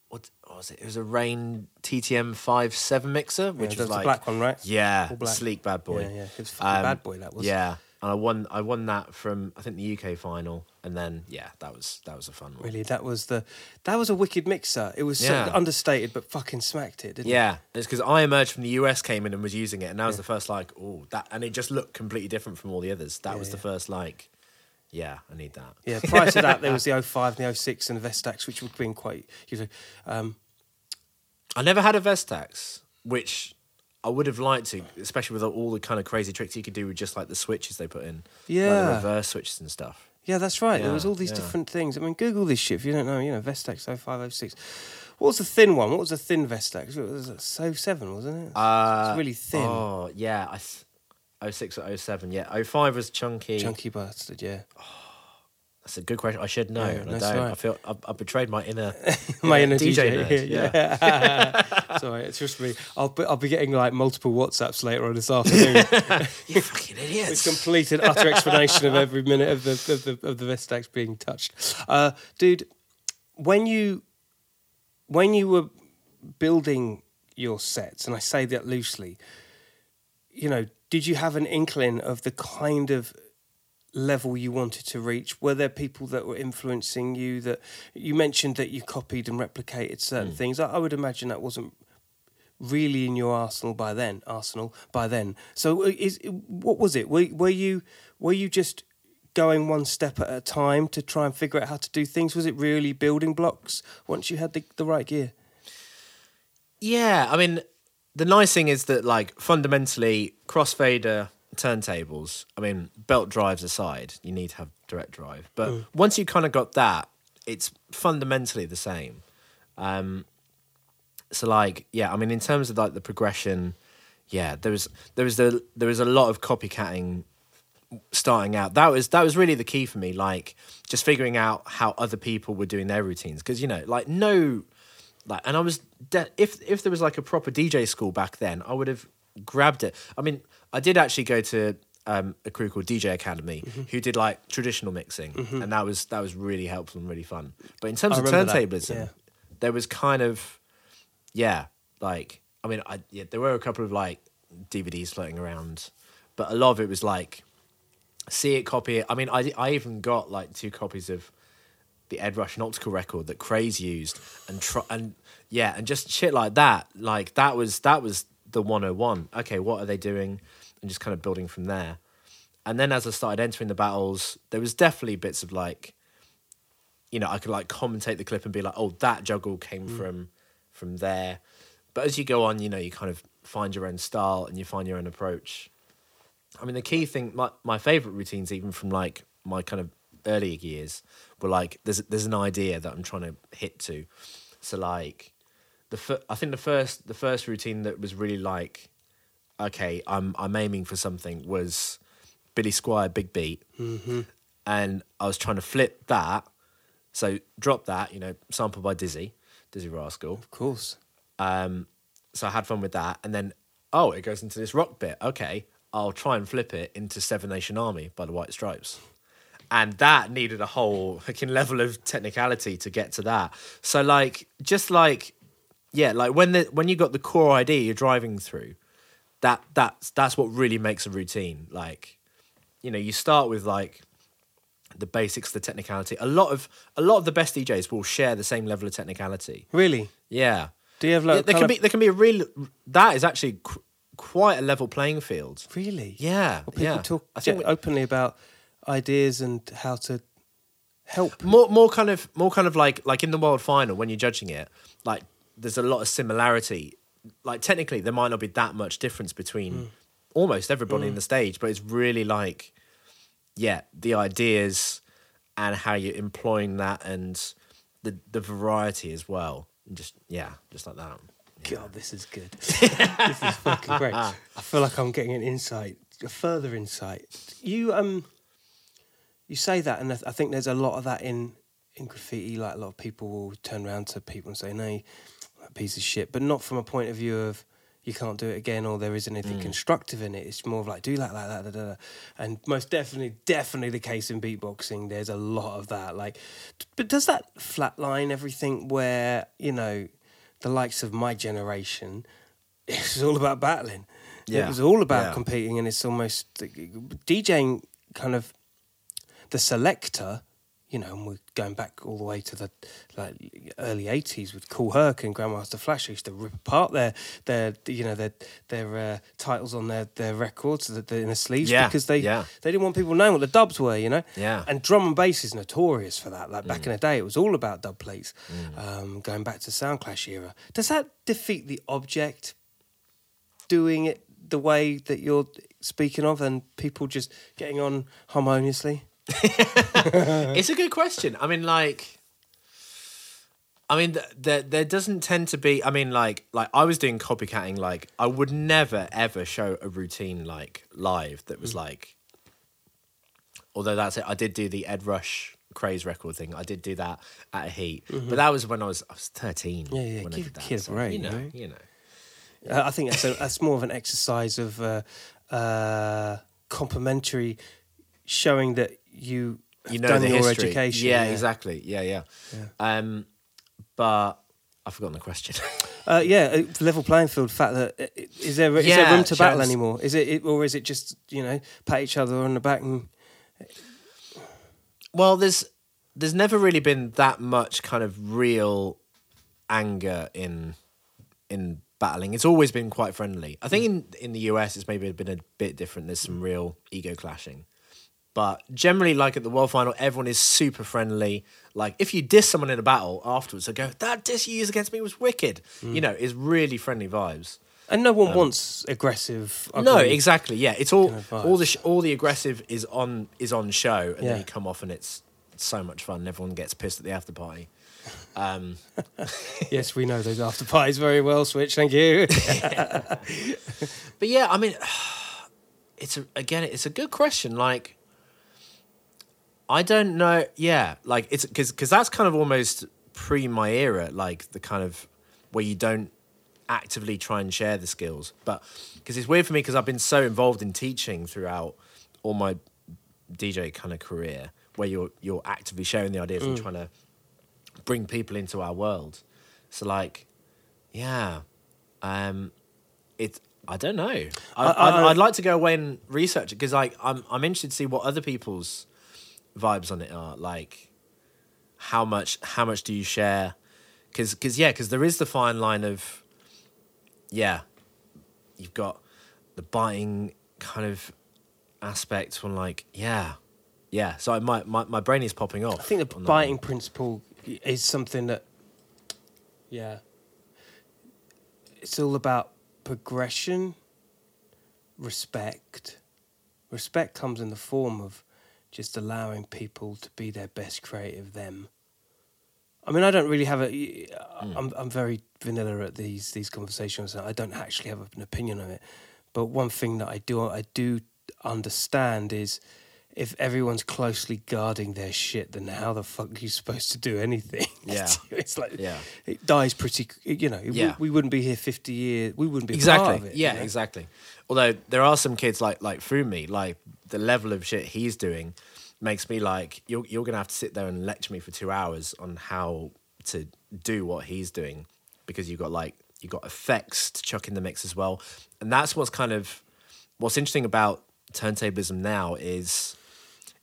[SPEAKER 1] What, what was it? It was a Rane TTM five seven mixer, which
[SPEAKER 2] that's
[SPEAKER 1] was like
[SPEAKER 2] black one, right?
[SPEAKER 1] Yeah, sleek bad boy.
[SPEAKER 2] Yeah, yeah. It was fucking um, bad boy, that was.
[SPEAKER 1] Yeah, and I won. I won that from I think the UK final, and then yeah, that was that was a fun one.
[SPEAKER 2] Really, that was the that was a wicked mixer. It was so understated, but fucking smacked it, didn't it?
[SPEAKER 1] Yeah, it's because I emerged from the US, came in and was using it, and that was the first like, oh, that, and it just looked completely different from all the others. That
[SPEAKER 2] Yeah,
[SPEAKER 1] was the
[SPEAKER 2] yeah.
[SPEAKER 1] first like, yeah, I need that.
[SPEAKER 2] Yeah, prior to that, there was the 05 and the 06 and the Vestax, which would have been quite. You know, um,
[SPEAKER 1] I never had a Vestax, which I would have liked to, especially with all the kind of crazy tricks you could do with just like the switches they put in, like
[SPEAKER 2] Yeah.
[SPEAKER 1] the reverse switches and stuff.
[SPEAKER 2] yeah, that's right. there was all these
[SPEAKER 1] yeah.
[SPEAKER 2] different things. I mean, Google this shit if you don't know. You know, Vestax 05, 06. What was the thin one? What was the thin Vestax? It was 07, wasn't it?
[SPEAKER 1] Uh,
[SPEAKER 2] it's really thin.
[SPEAKER 1] Oh yeah, I. Th- 06 or 07, yeah. 05 was chunky.
[SPEAKER 2] Chunky bastard, yeah.
[SPEAKER 1] That's a good question. I should know.
[SPEAKER 2] Yeah,
[SPEAKER 1] I don't.
[SPEAKER 2] right.
[SPEAKER 1] I feel I've, I've betrayed my inner
[SPEAKER 2] My inner DJ,
[SPEAKER 1] nerd,
[SPEAKER 2] yeah. Sorry, it's just me. I'll be, I'll be getting like multiple WhatsApps later on this afternoon.
[SPEAKER 1] you fucking
[SPEAKER 2] with
[SPEAKER 1] idiots.
[SPEAKER 2] complete and utter explanation of every minute of the of the of the Vestax being touched. Uh, dude, when you when you were building your sets, and I say that loosely, you know, did you have an inkling of the kind of level you wanted to reach? Were there people that were influencing you? That you mentioned that you copied and replicated certain things. I, I would imagine that wasn't really in your arsenal by then. Arsenal by then. So, uh, is what was it? Were, were you were you just going one step at a time to try and figure out how to do things? Was it really building blocks once you had the, the right gear?
[SPEAKER 1] Yeah, I mean, the nice thing is that like fundamentally crossfader turntables. I mean, belt drives aside, you need to have direct drive. But once you kind of got that, it's fundamentally the same. Um, so like, yeah, I mean, in terms of like the progression, yeah, there was there was the there was a lot of copycatting starting out. That was that was really the key for me. Like just figuring out how other people were doing their routines because you know, like no, like, and I was de- if if there was like a proper DJ school back then, I would have grabbed it. I mean, I did actually go to um, a crew called DJ Academy
[SPEAKER 2] Mm-hmm.
[SPEAKER 1] who did like traditional mixing, and that was that was really helpful and really fun. But in terms
[SPEAKER 2] I
[SPEAKER 1] of turntablism,
[SPEAKER 2] yeah.
[SPEAKER 1] there was kind of yeah, like I mean, I yeah, there were a couple of like DVDs floating around, but a lot of it was like see it, copy it. I mean, I I even got like two copies of the Ed Rush and Optical record that Craze used, and try and yeah, and just shit like that. Like that was that was the one hundred and one. Okay, what are they doing? And just kind of building from there. And then as I started entering the battles, there was definitely bits of like, you know, I could like commentate the clip and be like, oh, that juggle came mm. from from there. But as you go on, you know, you kind of find your own style and you find your own approach. I mean, the key thing, my, my favorite routines, even from like my kind of earlier years, were like there's there's an idea that I'm trying to hit to. So like the fir- I think the first the first routine that was really like, okay, I'm I'm aiming for something was Billy Squier Big Beat, and I was trying to flip that. So drop that, you know, sampled by Dizzee, Dizzee Rascal.
[SPEAKER 2] Of course.
[SPEAKER 1] Um, so I had fun with that, and then oh, it goes into this rock bit. Okay, I'll try and flip it into Seven Nation Army by the White Stripes, and that needed a whole fucking level of technicality to get to that. So like, just like, yeah, like when the when you got the core idea you're driving through, that that's that's what really makes a routine. Like, you know, you start with like the basics, the technicality. A lot of a lot of the best DJs will share the same level of technicality.
[SPEAKER 2] Really?
[SPEAKER 1] Yeah.
[SPEAKER 2] Do you have
[SPEAKER 1] Yeah, there can be there can be a real that is actually qu- quite a level playing field.
[SPEAKER 2] Really?
[SPEAKER 1] Yeah,
[SPEAKER 2] Well, people
[SPEAKER 1] yeah.
[SPEAKER 2] talk
[SPEAKER 1] I think we-
[SPEAKER 2] openly about ideas and how to help.
[SPEAKER 1] more more kind of more kind of like like in the world final when you're judging it, like there's a lot of similarity. Like technically there might not be that much difference between
[SPEAKER 2] Mm.
[SPEAKER 1] almost everybody in the stage, but it's really like yeah, the ideas and how you're employing that and the the variety as well. And just yeah, just like that.
[SPEAKER 2] God, this is good. this is fucking great. I feel like I'm getting an insight, a further insight. You um, you say that, and I I think there's a lot of that in in graffiti. Like a lot of people will turn around to people and say, "No, that piece of shit," but not from a point of view of you can't do it again, or there isn't
[SPEAKER 1] Mm.
[SPEAKER 2] anything constructive in it. It's more of like do that, like that, da, da, da. and most definitely, definitely the case in beatboxing. There's a lot of that. Like, but does that flatline everything? Where you know, the likes of my generation, it's all about battling. It
[SPEAKER 1] Yeah.
[SPEAKER 2] was all about
[SPEAKER 1] Yeah.
[SPEAKER 2] competing, and it's almost DJing kind of the selector, you know, and we're going back all the way to the like early '80s with Kool Herc and Grandmaster Flash. They used to rip apart their their you know their their uh, titles on their their records that they're in the sleeves
[SPEAKER 1] Yeah,
[SPEAKER 2] because they
[SPEAKER 1] yeah.
[SPEAKER 2] they didn't want people knowing what the dubs were, you know.
[SPEAKER 1] Yeah.
[SPEAKER 2] And drum and bass is notorious for that. Like back
[SPEAKER 1] Mm.
[SPEAKER 2] in the day, it was all about dub plates. Um, going back to Sound Clash era, does that defeat the object? Doing it the way that you're speaking of, and people just getting on harmoniously.
[SPEAKER 1] it's a good question. I mean, like, I mean, th- there there doesn't tend to be. I mean, like, like I was doing copycatting. Like, I would never ever show a routine like live that
[SPEAKER 2] Mm.
[SPEAKER 1] was like. Although that's it, I did do the Ed Rush Craze record thing. I did do that at a heat, but that was when I was I was thirteen.
[SPEAKER 2] Mm-hmm. Yeah, yeah,
[SPEAKER 1] When I did that.
[SPEAKER 2] kids
[SPEAKER 1] so,
[SPEAKER 2] break,
[SPEAKER 1] you know,
[SPEAKER 2] right?
[SPEAKER 1] you know.
[SPEAKER 2] Uh, I think that's a, that's more of an exercise of uh, uh, complimentary, showing that you
[SPEAKER 1] you know
[SPEAKER 2] done
[SPEAKER 1] the
[SPEAKER 2] your
[SPEAKER 1] history.
[SPEAKER 2] education.
[SPEAKER 1] Yeah, exactly. Yeah, yeah. Um, but I've forgotten the question.
[SPEAKER 2] Uh, yeah, uh, level playing field. Fact that uh, is there is
[SPEAKER 1] Yeah,
[SPEAKER 2] there room to battle anymore? Is it, it or is it just you know pat each other on the back and
[SPEAKER 1] Well, there's there's never really been that much kind of real anger in in battling. It's always been quite friendly. I think in in the US it's maybe been a bit different. There's some real ego clashing. But generally, like at the world final, everyone is super friendly. Like if you diss someone in a battle afterwards, they go, "That diss you used against me was wicked." You know, it's really friendly vibes.
[SPEAKER 2] and no one wants aggressive.
[SPEAKER 1] Um, No, exactly. Yeah, it's all
[SPEAKER 2] kind of
[SPEAKER 1] all the sh- all the aggressive is on is on show, and
[SPEAKER 2] Yeah.
[SPEAKER 1] then you come off and it's so much fun. and Everyone gets pissed at the after party. Um,
[SPEAKER 2] Yes, we know those after parties very well. Switch, thank you.
[SPEAKER 1] but yeah, I mean, it's a, again, it's a good question. Like, I don't know. Yeah, like it's because because that's kind of almost pre my era, like the kind of where you don't actively try and share the skills, but because it's weird for me because I've been so involved in teaching throughout all my DJ kind of career, where you're you're actively sharing the ideas and trying to bring people into our world. So like, yeah, um, it. I don't know. I, would I'd like to go away and research it because like I'm I'm interested to see what other people's vibes on it are like. How much? How much do you share? Because because yeah, because there is the fine line of yeah, you've got the biting kind of aspect on like yeah, yeah. So my my, my brain is popping off.
[SPEAKER 2] I think the biting principle is something that, yeah, it's all about progression, respect. Respect comes in the form of just allowing people to be their best creative them. I mean, I don't really have a. Hmm. I'm I'm very vanilla at these these conversations. I don't actually have an opinion on it. But one thing that I do I do understand is if everyone's closely guarding their shit, then how the fuck are you supposed to do anything?
[SPEAKER 1] Yeah.
[SPEAKER 2] it's like
[SPEAKER 1] Yeah.
[SPEAKER 2] it dies pretty. You know, we-
[SPEAKER 1] Yeah.
[SPEAKER 2] we, wouldn't be here fifty years. We wouldn't be
[SPEAKER 1] exactly.
[SPEAKER 2] part of it. you
[SPEAKER 1] yeah,
[SPEAKER 2] know?
[SPEAKER 1] exactly. Although there are some kids like like Fumi, like the level of shit he's doing makes me like you're you're gonna have to sit there and lecture me for two hours on how to do what he's doing because you've got like you've got effects to chuck in the mix as well, and that's what's kind of what's interesting about turntablism now is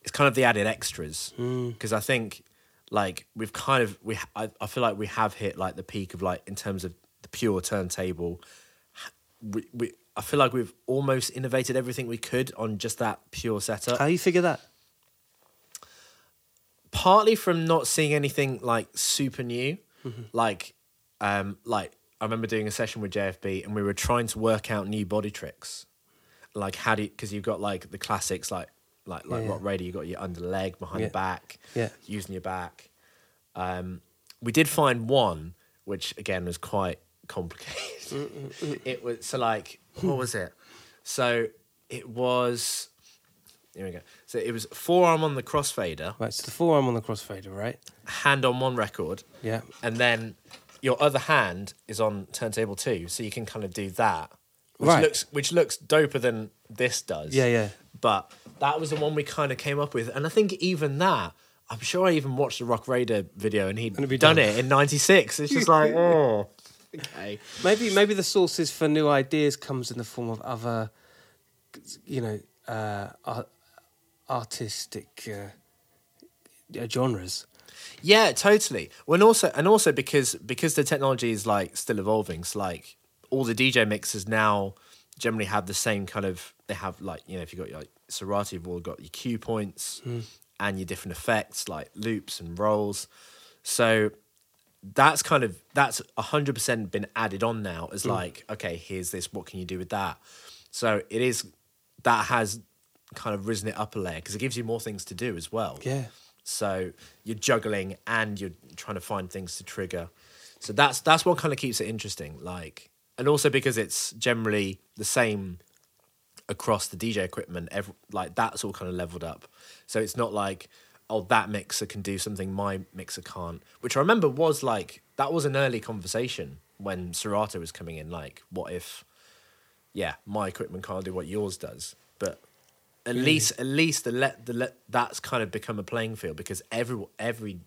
[SPEAKER 1] it's kind of the added extras. Because I think like we've kind of we I, I feel like we have hit like the peak of like in terms of the pure turntable. We, we I feel like we've almost innovated everything we could on just that pure setup.
[SPEAKER 2] How do you figure that?
[SPEAKER 1] Partly from not seeing anything like super new, like um like I remember doing a session with JFB and we were trying to work out new body tricks, like how do you because you've got like the classics like like like
[SPEAKER 2] Yeah, Roc
[SPEAKER 1] Raida you got your under leg behind
[SPEAKER 2] Yeah.
[SPEAKER 1] the back,
[SPEAKER 2] Yeah.
[SPEAKER 1] using your back. Um, we did find one which again was quite complicated. Mm, mm, mm. it was so like what was it? So it was. Here we go. So it was forearm on the crossfader,
[SPEAKER 2] Right, so the forearm on the crossfader, right?
[SPEAKER 1] hand on one record,
[SPEAKER 2] Yeah.
[SPEAKER 1] and then your other hand is on turntable two, so you can kind of do that, which
[SPEAKER 2] Right.
[SPEAKER 1] looks which looks doper than this does.
[SPEAKER 2] Yeah, yeah.
[SPEAKER 1] But that was the one we kind of came up with, and I think even that. I'm sure I even watched the Roc Raida video, and he'd
[SPEAKER 2] it'd be
[SPEAKER 1] done
[SPEAKER 2] done.
[SPEAKER 1] it in '96. It's just like, oh, okay.
[SPEAKER 2] Maybe maybe the sources for new ideas comes in the form of other, you know, uh, art, artistic uh, uh, genres.
[SPEAKER 1] Yeah, totally. And also, and also because because the technology is like still evolving. It's like all the DJ mixers now generally have the same kind of. They have like you know if you got your like Serato, you've all got your cue points hmm. and your different effects like loops and rolls. So that's kind of that's hundred percent been added on now as hmm. like okay, here's this. What can you do with that? So it is that has kind of risen it up a layer because it gives you more things to do as well.
[SPEAKER 2] Yeah.
[SPEAKER 1] So you're juggling and you're trying to find things to trigger. So that's that's what kind of keeps it interesting. Like, and also because it's generally the same across the DJ equipment. Every, like that's all kind of leveled up. So it's not like oh that mixer can do something my mixer can't. Which I remember was like that was an early conversation when Serato was coming in. Like, what if, yeah, my equipment can't do what yours does, but at hmm. least at least the let the let that's kind of become a playing field because every every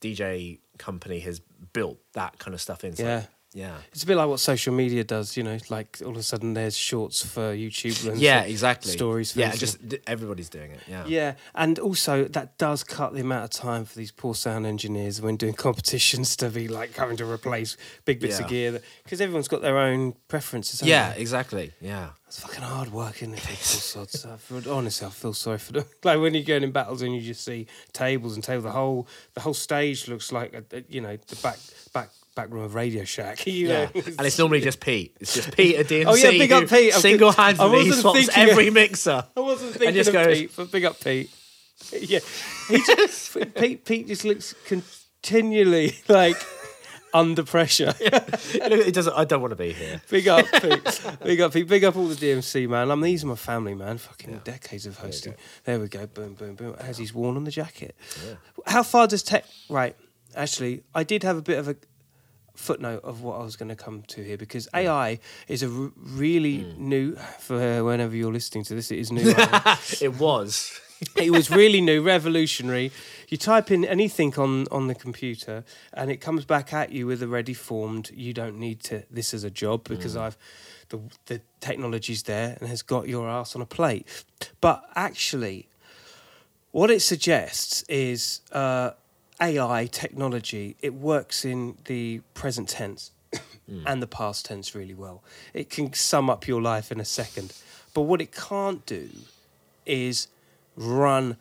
[SPEAKER 1] DJ company has built that kind of stuff in. So,
[SPEAKER 2] Yeah.
[SPEAKER 1] Yeah,
[SPEAKER 2] It's a bit like what social media does, you know, like all of a sudden there's shorts for YouTube and
[SPEAKER 1] yeah, exactly.
[SPEAKER 2] stories. For
[SPEAKER 1] Yeah, just everybody's doing it. Yeah,
[SPEAKER 2] Yeah, and also that does cut the amount of time for these poor sound engineers when doing competitions to be like having to replace big bits
[SPEAKER 1] Yeah.
[SPEAKER 2] of gear because everyone's got their own preferences.
[SPEAKER 1] yeah,
[SPEAKER 2] they?
[SPEAKER 1] exactly. Yeah,
[SPEAKER 2] it's fucking hard work, isn't it? Poor sods. I honestly, I feel sorry for them. Like when you're going in battles and you just see tables and tables, the whole the whole stage looks like a, a- you know the back back back room of Radio Shack. You
[SPEAKER 1] yeah.
[SPEAKER 2] know,
[SPEAKER 1] and it's normally just Pete. It's just Pete at DMC.
[SPEAKER 2] Oh, yeah, big up Pete. I'm
[SPEAKER 1] Single-handedly swaps
[SPEAKER 2] thinking-
[SPEAKER 1] every mixer.
[SPEAKER 2] I wasn't thinking
[SPEAKER 1] just
[SPEAKER 2] of
[SPEAKER 1] goes-
[SPEAKER 2] Pete, but big up Pete. Yeah, he just, Pete. Pete just looks continually like under pressure.
[SPEAKER 1] it doesn't. I don't want to be here.
[SPEAKER 2] Big up, Pete. Big up, Pete. Big up all the DMC, man. I mean, these are my family, man. Fucking decades of hosting. There, we go. Boom, boom, boom. As he's worn on the jacket. How far does tech? Right. Actually, I did have a bit of a footnote of what I was going to come to here because AI is a r- really new for whenever you're listening to this. It is new.
[SPEAKER 1] It was.
[SPEAKER 2] it was really new, revolutionary. You type in anything on on the computer, and it comes back at you with a ready formed. You don't need to this as a job because I've the the technology's there and has got your ass on a plate. But actually, what it suggests is uh, AI technology. It works in the present tense hmm. and the past tense really well. It can sum up your life in a second. But what it can't do is run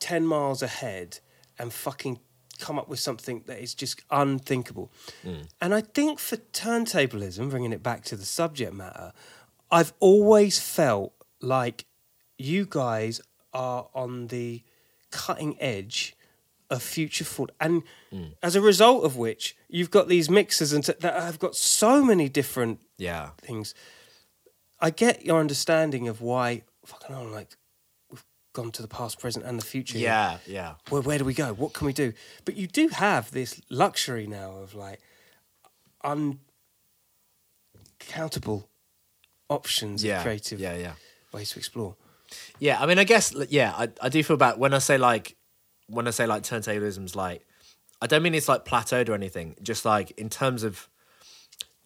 [SPEAKER 2] 10 miles ahead and fucking come up with something that is just unthinkable. Hmm. And I think for turntablism, bringing it back to the subject matter, I've always felt like you guys are on the cutting edge of future thought. And mm. as a result of which, you've got these mixers and t- that have got so many different
[SPEAKER 1] Yeah.
[SPEAKER 2] things. I get your understanding of why fucking like we've gone to the past, present, and the future.
[SPEAKER 1] Yeah. Yeah.
[SPEAKER 2] Where where do we go? What can we do? But you do have this luxury now of like uncountable options
[SPEAKER 1] Yeah.
[SPEAKER 2] of creative
[SPEAKER 1] Yeah. Yeah.
[SPEAKER 2] ways to explore.
[SPEAKER 1] Yeah, I mean, I guess yeah, I, I do feel bad when I say like when I say like turntablism's like I don't mean it's like plateaued or anything. Just like in terms of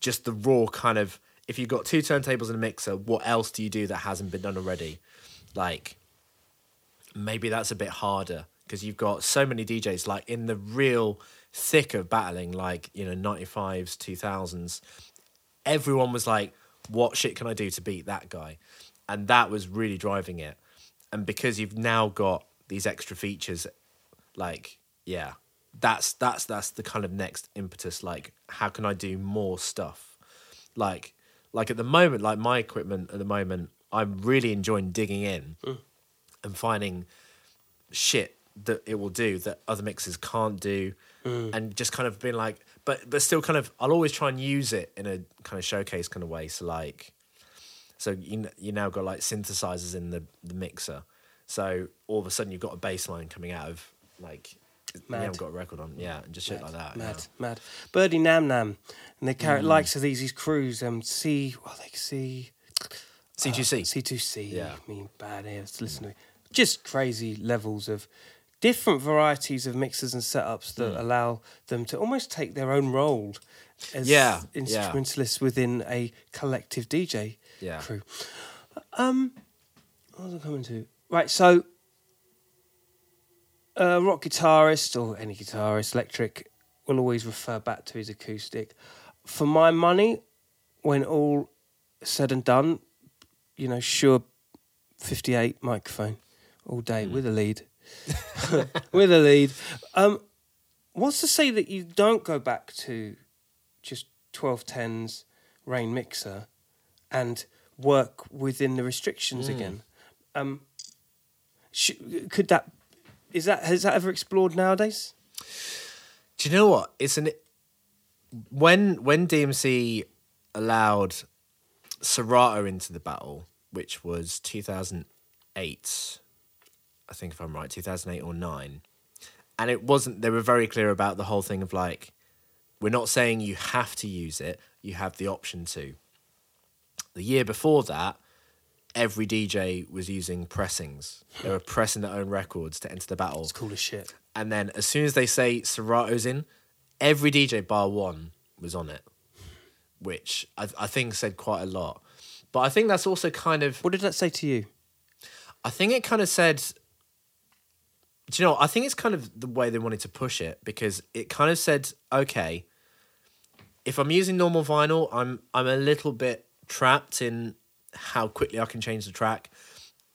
[SPEAKER 1] just the raw kind of if you've got two turntables and a mixer, what else do you do that hasn't been done already? Like maybe that's a bit harder because you've got so many DJs like in the real thick of battling, like you know, ninety fives, two thousands. Everyone was like, "What shit can I do to beat that guy?" And that was really driving it. And because you've now got these extra features, like yeah, that's that's that's the kind of next impetus. Like, how can I do more stuff? Like, like at the moment, like my equipment at the moment, I'm really enjoying digging in mm. and finding shit that it will do that other mixers can't do mm. and just kind of being like but but still kind of I'll always try and use it in a kind of showcase kind of way so like so you you now got like synthesizers in the the mixer so all of a sudden you've got a bass line coming out of like
[SPEAKER 2] Mad.
[SPEAKER 1] haven't got a record on. Yeah, just shit like that.
[SPEAKER 2] Mad,
[SPEAKER 1] yeah.
[SPEAKER 2] mad. Birdy Nam Nam, and they
[SPEAKER 1] Mm.
[SPEAKER 2] carry likes of these these crews. Um, C, well, they C,
[SPEAKER 1] C2C.
[SPEAKER 2] C two C.
[SPEAKER 1] Yeah.
[SPEAKER 2] I mean, bad ears. Listen to me. Just crazy levels of different varieties of mixers and setups
[SPEAKER 1] Mm.
[SPEAKER 2] that allow them to almost take their own role as
[SPEAKER 1] Yeah, yeah.
[SPEAKER 2] instrumentalists within a collective DJ
[SPEAKER 1] Yeah.
[SPEAKER 2] crew. Um, what was I coming to? Right, so a rock guitarist or any guitarist, electric, will always refer back to his acoustic. For my money, when all said and done, you know, Shure 58 microphone all day with a lead. with a lead. Um, what's to say that you don't go back to just 1210s Rane mixer and work within the restrictions again? Um, sh- could that is that has that ever explored nowadays?
[SPEAKER 1] Do you know what? It's an when when DMC allowed Serato into the battle, which was 2008, I think if I'm right, 2008 or 9. And it wasn't they were very clear about the whole thing of like we're not saying you have to use it, you have the option to. The year before that, every DJ was using pressings. They were pressing their own records to enter the battle.
[SPEAKER 2] It's cool as shit.
[SPEAKER 1] And then as soon as they say Serato's in, every DJ bar one was on it, which I, I think said quite a lot. But I think that's also kind of,
[SPEAKER 2] What did that say to you?
[SPEAKER 1] I think it kind of said, do you know, I think it's kind of the way they wanted to push it because it kind of said, okay, if I'm using normal vinyl, I'm I'm a little bit trapped in how quickly I can change the track.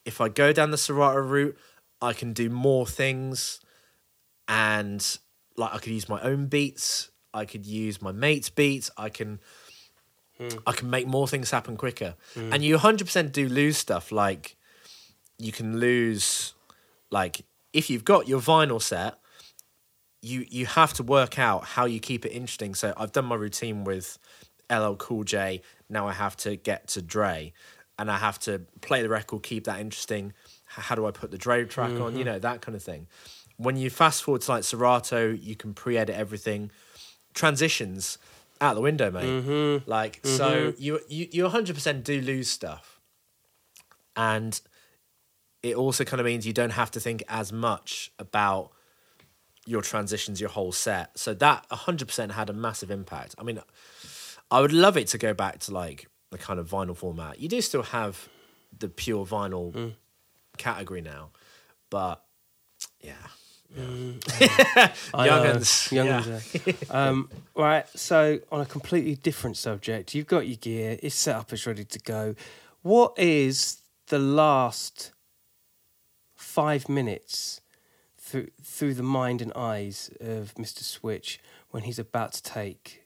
[SPEAKER 1] If I go down the Serato route, I can do more things and like I could use my own beats, I could use my mate's beats, I can hmm. I can make more things happen quicker. Hmm. And you 100% do lose stuff like you can lose like if you've got your vinyl set you you have to work out how you keep it interesting. So I've done my routine with LL Cool J. Now I have to get to Dre, and I have to play the record, keep that interesting. How do I put the Dre track on? You mm-hmm. know that kind of thing. When you fast forward to like Serato, you can pre-edit everything. Transitions out the window, mate. Mm-hmm. Like so, mm-hmm. you you you 100% do lose stuff, and it also kind of means you don't have to think as much about your transitions, your whole set. So that 100% had a massive impact. I mean, I would love it to go back to like the kind of vinyl format. You do still have the pure vinyl mm. category now, but yeah. Mm.
[SPEAKER 2] I uh, know.
[SPEAKER 1] Young'uns,
[SPEAKER 2] Young'uns, yeah. um, right. So, on a completely different subject, you've got your gear. It's set up. It's ready to go. What is the last five minutes through through the mind and eyes of Mister Switch when he's about to take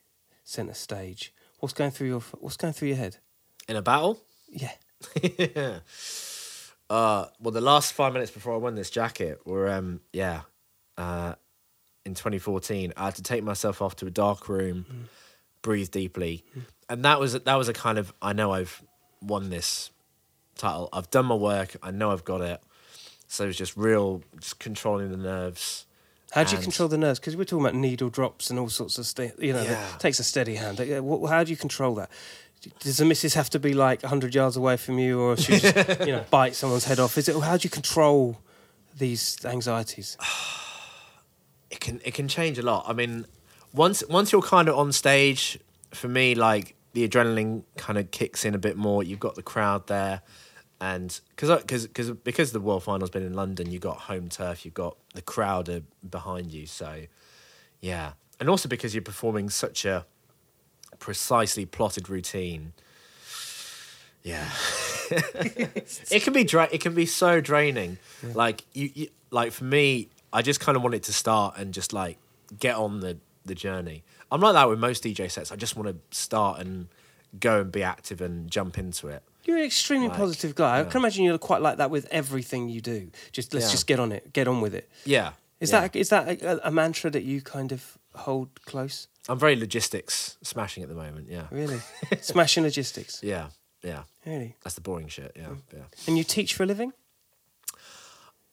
[SPEAKER 2] center stage? What's going through your What's going through your head?
[SPEAKER 1] In a battle?
[SPEAKER 2] Yeah.
[SPEAKER 1] Uh, well, the last five minutes before I won this jacket were, um, yeah, uh, in 2014, I had to take myself off to a dark room, breathe deeply, and that was that was a kind of I know I've won this title. I've done my work. I know I've got it. So it was just real, just controlling the nerves.
[SPEAKER 2] How do you
[SPEAKER 1] And-
[SPEAKER 2] control the nerves? Because we're talking about needle drops and all sorts of stuff. You know,
[SPEAKER 1] Yeah.
[SPEAKER 2] that takes a steady hand. Uh, How do you control that? Does the missus have to be like hundred yards away from you, or she just you know bite someone's head off? Is it? How do you control these anxieties?
[SPEAKER 1] it can it can change a lot. I mean, once once you're kind of on stage, for me, like the adrenaline kind of kicks in a bit more. You've got the crowd there, and because because because because the world final's been in London, you've got home turf. You've got the crowd are behind you. So, yeah, and also because you're performing such a precisely plotted routine. Yeah, it can be dra- it can be so draining. Like you, you, like for me, I just kind of want it to start and just like get on the the journey. I'm like that with most DJ sets. I just want to start and go and be active and jump into it.
[SPEAKER 2] You're an extremely
[SPEAKER 1] Like,
[SPEAKER 2] positive guy. I can imagine you're quite like that with everything you do. Just let's
[SPEAKER 1] Yeah.
[SPEAKER 2] just get on it, get on with it.
[SPEAKER 1] Yeah,
[SPEAKER 2] Is
[SPEAKER 1] yeah.
[SPEAKER 2] that is that a, a mantra that you kind of hold close?
[SPEAKER 1] I'm very logistics smashing at the moment. Yeah,
[SPEAKER 2] Really, smashing logistics.
[SPEAKER 1] yeah, yeah.
[SPEAKER 2] Really,
[SPEAKER 1] That's the boring shit. Yeah, yeah.
[SPEAKER 2] and you teach for a living?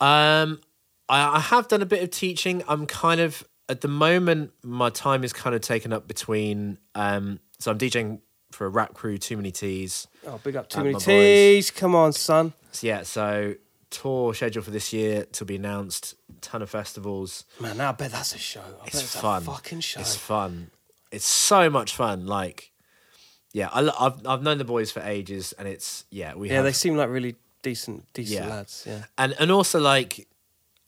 [SPEAKER 1] Um, I, I have done a bit of teaching. I'm kind of at the moment my time is kind of taken up between. Um, so I'm DJing for a rap crew, Too Many T's.
[SPEAKER 2] Oh, big up Too Many T's. Come on, son.
[SPEAKER 1] So yeah, so tour schedule for this year to be announced. Ton of festivals.
[SPEAKER 2] Man, I bet that's a show. I bet
[SPEAKER 1] It's
[SPEAKER 2] it's
[SPEAKER 1] fun.
[SPEAKER 2] a fucking show.
[SPEAKER 1] It's fun. It's so much fun. Like, yeah, I, I've I've known the boys for ages, and it's yeah we
[SPEAKER 2] yeah,
[SPEAKER 1] have
[SPEAKER 2] they seem like really decent, decent
[SPEAKER 1] Yeah.
[SPEAKER 2] lads. Yeah.
[SPEAKER 1] and and also like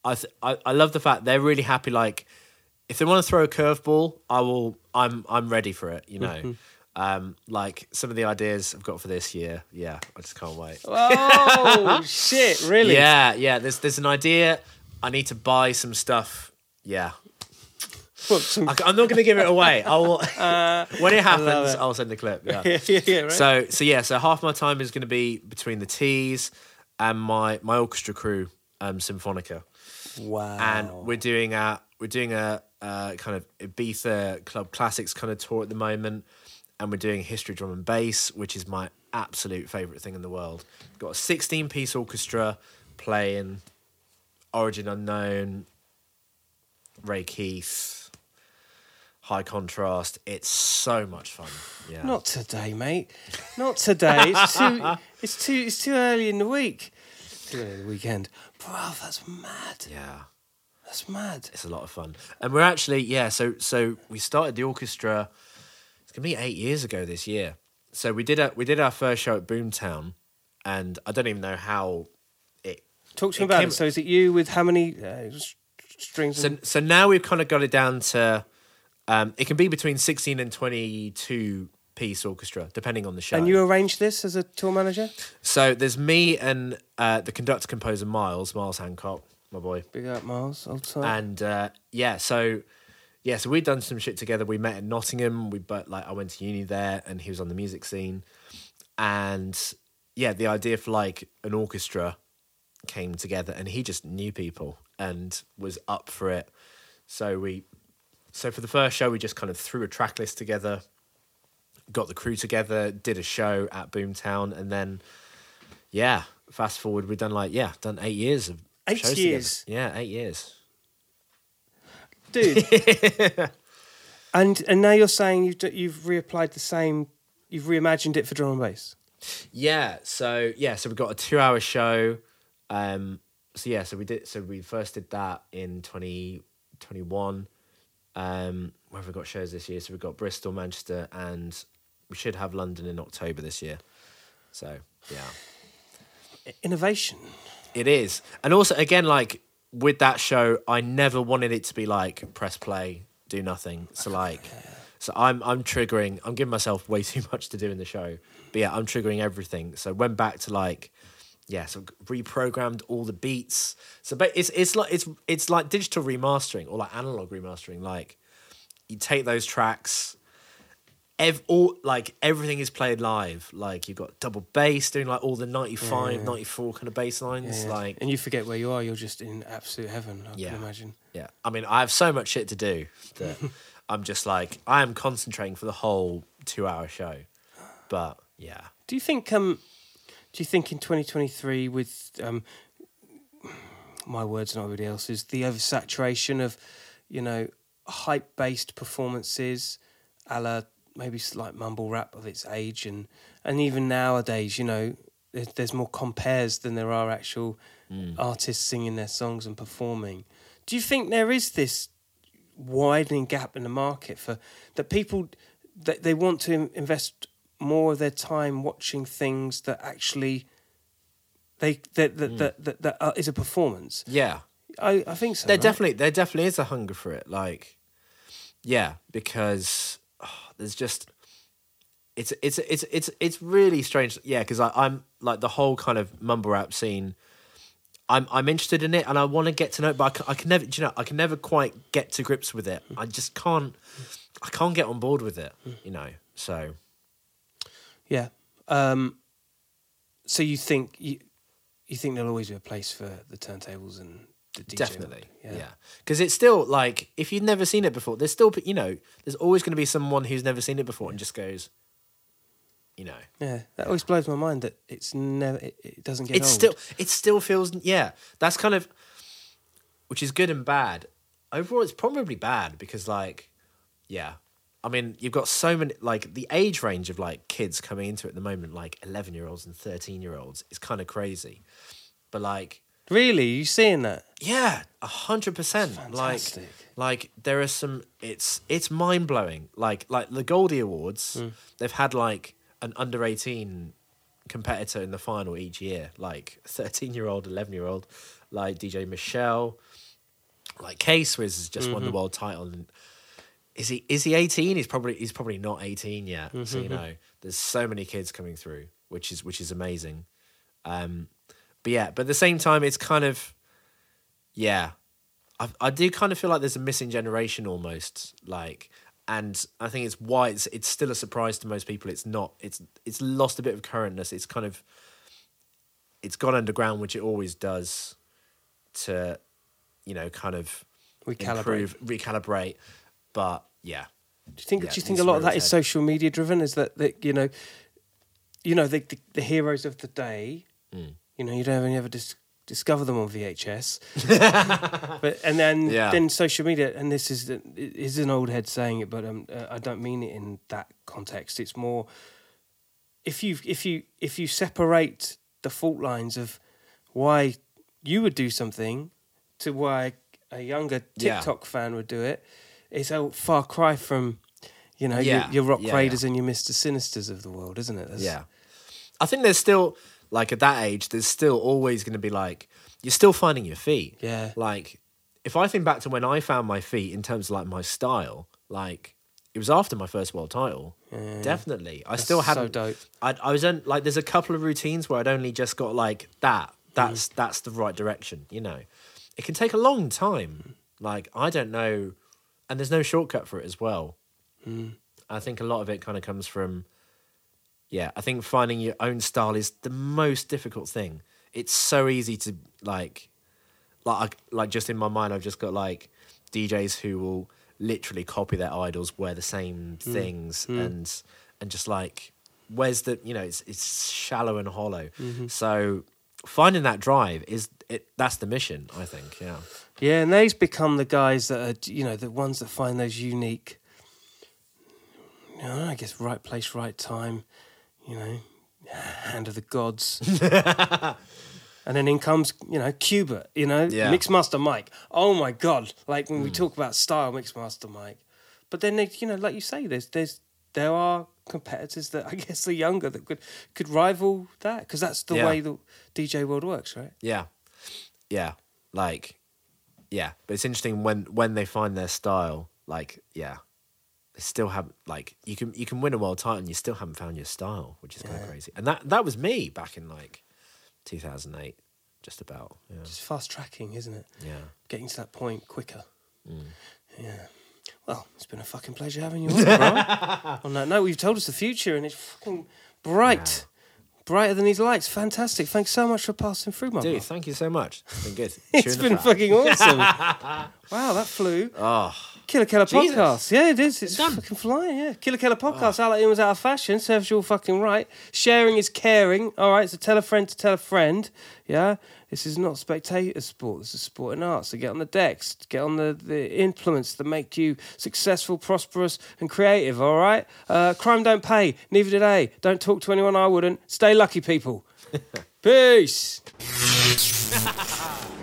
[SPEAKER 1] I, th- I I love the fact they're really happy. Like if they want to throw a curveball, I will. I'm I'm ready for it. You know,
[SPEAKER 2] Mm-hmm.
[SPEAKER 1] Um, like some of the ideas I've got for this year. Yeah, I just can't wait.
[SPEAKER 2] Oh shit! Really?
[SPEAKER 1] Yeah, yeah. There's there's an idea. I need to buy some stuff. Yeah, I, am not going to give it away. I will uh, when it happens.
[SPEAKER 2] It.
[SPEAKER 1] I'll send the clip. Yeah.
[SPEAKER 2] yeah, yeah, right.
[SPEAKER 1] So so yeah. So half my time is going to be between the teas and my my orchestra crew, um, Symphonica.
[SPEAKER 2] wow.
[SPEAKER 1] and we're doing a we're doing a, uh kind of Ibiza club classics kind of tour at the moment, and we're doing history drum and bass, which is my absolute favorite thing in the world. Got a sixteen piece orchestra playing Origin Unknown, Ray Keith, High Contrast. It's so much fun. Yeah,
[SPEAKER 2] Not today, mate. Not today. It's too. It's too. It's too early in the week. Too early in the weekend. Bro, that's mad.
[SPEAKER 1] yeah.
[SPEAKER 2] That's mad.
[SPEAKER 1] It's a lot of fun, and we're actually yeah. So so we started the orchestra. It's gonna be eight years ago this year. So we did a we did our first show at Boomtown, and I don't even know how it.
[SPEAKER 2] Talk to me about
[SPEAKER 1] came-
[SPEAKER 2] it. So is it you with how many uh, strings?
[SPEAKER 1] So
[SPEAKER 2] and-
[SPEAKER 1] so now we've kind of got it down to, um, it can be between sixteen and twenty two piece orchestra depending on the show.
[SPEAKER 2] and you arrange this as a tour manager?
[SPEAKER 1] so there's me and uh, the conductor composer Miles Miles Hancock, my boy.
[SPEAKER 2] Big up, Miles. Old time.
[SPEAKER 1] and uh, yeah, so yeah, so we'd done some shit together. We met in Nottingham. We but like I went to uni there, and he was on the music scene, and yeah, the idea for like an orchestra came together, and he just knew people and was up for it. So we, so for the first show, we just kind of threw a track list together, got the crew together, did a show at Boomtown, and then yeah, fast forward, we've done like yeah, done eight years of
[SPEAKER 2] Eight
[SPEAKER 1] shows together.
[SPEAKER 2] years?
[SPEAKER 1] Yeah, eight years.
[SPEAKER 2] Dude. and and now you're saying you've you've reapplied the same, you've reimagined it for drum and bass.
[SPEAKER 1] Yeah, so yeah, so we got a two-hour show. Um, so yeah, so we did. So we first did that in twenty twenty one. Um, where have we got shows this year? So we've got Bristol, Manchester, and we should have London in October this year. So yeah,
[SPEAKER 2] Innovation.
[SPEAKER 1] it is, and also again, like with that show, I never wanted it to be like press play, do nothing. So like, so I'm I'm triggering. I'm giving myself way too much to do in the show, but yeah, I'm triggering everything. So went back to like, yeah, so reprogrammed all the beats. So but it's it's like it's it's like digital remastering or like analog remastering. Like you take those tracks. Ev- all like everything is played live. Like you've got double bass doing like all the 95, 94 kind of bass lines.
[SPEAKER 2] Yeah.
[SPEAKER 1] Like
[SPEAKER 2] and you forget where you are. You're just in absolute heaven. I
[SPEAKER 1] Yeah.
[SPEAKER 2] can imagine.
[SPEAKER 1] yeah, I mean, I have so much shit to do that I'm just like I am concentrating for the whole two-hour show. But yeah,
[SPEAKER 2] Do you think? Um, do you think in 2023, with um, my words, not everybody else's, the oversaturation of, you know, hype-based performances, a la maybe s- like mumble rap of its age, and and even nowadays, you know, there's, there's more compares than there are actual artists singing their songs and performing. Do you think there is this widening gap in the market for that people that they want to invest more of their time watching things that actually they that that that, that, that uh, is a performance.
[SPEAKER 1] yeah,
[SPEAKER 2] I, I think so.
[SPEAKER 1] there
[SPEAKER 2] right?
[SPEAKER 1] definitely there definitely is a hunger for it. Like, yeah, because there's just it's it's it's it's it's really strange. Yeah, because I'm like the whole kind of mumble rap scene. I'm I'm interested in it and I want to get to know it, but I can, I can never, you know, I can never quite get to grips with it. I just can't, I can't get on board with it, you know. So
[SPEAKER 2] Yeah. Um, so you think you you think there'll always be a place for the turntables and the DJ
[SPEAKER 1] definitely,
[SPEAKER 2] mode?
[SPEAKER 1] yeah, because it's still like if you've never seen it before, there's still, you know, there's always going to be someone who's never seen it before and just goes, you know,
[SPEAKER 2] Yeah, that always blows my mind that it's never it, it doesn't get
[SPEAKER 1] it's
[SPEAKER 2] old.
[SPEAKER 1] still, it still feels, yeah, that's kind of. which is good and bad. Overall, it's probably bad because, like, yeah, I mean, you've got so many like the age range of like kids coming into it at the moment, like eleven year olds and thirteen year olds, is kind of crazy. But like,
[SPEAKER 2] Really, you seeing that?
[SPEAKER 1] yeah, a hundred percent. Like,
[SPEAKER 2] Fantastic.
[SPEAKER 1] like there are some. It's it's mind blowing. Like like the Goldie Awards,
[SPEAKER 2] Hmm.
[SPEAKER 1] they've had like an under eighteen competitor in the final each year, like thirteen year old, eleven year old, like DJ Michelle, like K Swizz has just won
[SPEAKER 2] Mm-hmm.
[SPEAKER 1] the world title. And is he is he eighteen? He's probably he's probably not eighteen yet. So
[SPEAKER 2] Mm-hmm.
[SPEAKER 1] you know, there's so many kids coming through, which is which is amazing. Um, but yeah, but at the same time, it's kind of yeah. I I do kind of feel like there's a missing generation almost, like, and I think it's why it's it's still a surprise to most people. It's not. It's it's lost a bit of currentness. It's kind of it's gone underground, which it always does, to you know, kind of
[SPEAKER 2] Recalibrate.
[SPEAKER 1] improve, recalibrate. But yeah,
[SPEAKER 2] Do you think?
[SPEAKER 1] Yeah,
[SPEAKER 2] do you think a lot of that
[SPEAKER 1] it's
[SPEAKER 2] is social media driven? Is that that you know, you know the the, the heroes of the day.
[SPEAKER 1] Mm.
[SPEAKER 2] You know, you don't even ever dis- discover them on VHS. but and then
[SPEAKER 1] Yeah.
[SPEAKER 2] then social media, and this is the, it is an old head saying it, but um, uh, I don't mean it in that context. It's more if you if you if you separate the fault lines of why you would do something to why a younger
[SPEAKER 1] Yeah.
[SPEAKER 2] TikTok fan would do it, it's a far cry from you know
[SPEAKER 1] Yeah.
[SPEAKER 2] your, your Roc
[SPEAKER 1] Yeah,
[SPEAKER 2] Raidas and your Mister Sinisters of the world, isn't it? That's-
[SPEAKER 1] Yeah. I think there's still like at that age, there's still always going to be like you're still finding your feet.
[SPEAKER 2] Yeah.
[SPEAKER 1] Like if I think back to when I found my feet in terms of like my style, like it was after my first world title. Definitely, I still
[SPEAKER 2] so
[SPEAKER 1] hadn't.
[SPEAKER 2] dope.
[SPEAKER 1] I I was on like there's a couple of routines where I'd only just got like that. That's
[SPEAKER 2] Mm.
[SPEAKER 1] that's the right direction. You know, it can take a long time. Like I don't know, and there's no shortcut for it as well.
[SPEAKER 2] Mm.
[SPEAKER 1] I think a lot of it kind of comes from yeah, I think finding your own style is the most difficult thing. It's so easy to like, like, like just in my mind, I've just got like DJs who will literally copy their idols, wear the same mm, things, mm. and and just like, where's the you know, it's it's shallow and hollow. Mm-hmm. So finding that drive is it. That's the mission, I think. Yeah,
[SPEAKER 2] Yeah, and they's become the guys that are, you know, the ones that find those unique, you know, I guess, right place, right time, you know, hand of the gods. and then in comes, you know, Qbert, you know,
[SPEAKER 1] Yeah.
[SPEAKER 2] Mixmaster Mike. Oh my God. Like when we hmm. talk about style, Mixmaster Mike. But then, they, you know, like you say, there's, there's, there are competitors that I guess are younger that could, could rival that because that's the
[SPEAKER 1] Yeah.
[SPEAKER 2] way the DJ world works, right?
[SPEAKER 1] yeah, yeah. Like, yeah. But it's interesting when when they find their style. Like, yeah, still have like you can you can win a world title and you still haven't found your style, which is kind of crazy. And that that was me back in like 2008, just about. Yeah,
[SPEAKER 2] It's fast tracking, isn't it?
[SPEAKER 1] yeah.
[SPEAKER 2] getting to that point quicker.
[SPEAKER 1] Mm.
[SPEAKER 2] Yeah. Well, it's been a fucking pleasure having you on, bro. on that note, we've told us the future and it's fucking bright. Brighter than these lights. Fantastic. Thanks so much for passing through, my
[SPEAKER 1] Dude,
[SPEAKER 2] bro.
[SPEAKER 1] thank you so much. It's been good.
[SPEAKER 2] It's been fucking awesome. wow, that flew.
[SPEAKER 1] Oh,
[SPEAKER 2] Killer Keller
[SPEAKER 1] Jesus.
[SPEAKER 2] podcast. Yeah, it is. It's fucking flying, yeah. Killer Keller podcast.
[SPEAKER 1] Oh.
[SPEAKER 2] Was out of fashion. Serves you all fucking right. Sharing is caring. All right, so tell a friend to tell a friend. Yeah. This is not spectator sport. This is sport and art. So get on the decks. Get on the, the implements that make you successful, prosperous, and creative. All right. Uh, crime don't pay. Neither did they. Don't talk to anyone I wouldn't. Stay lucky, people. Peace.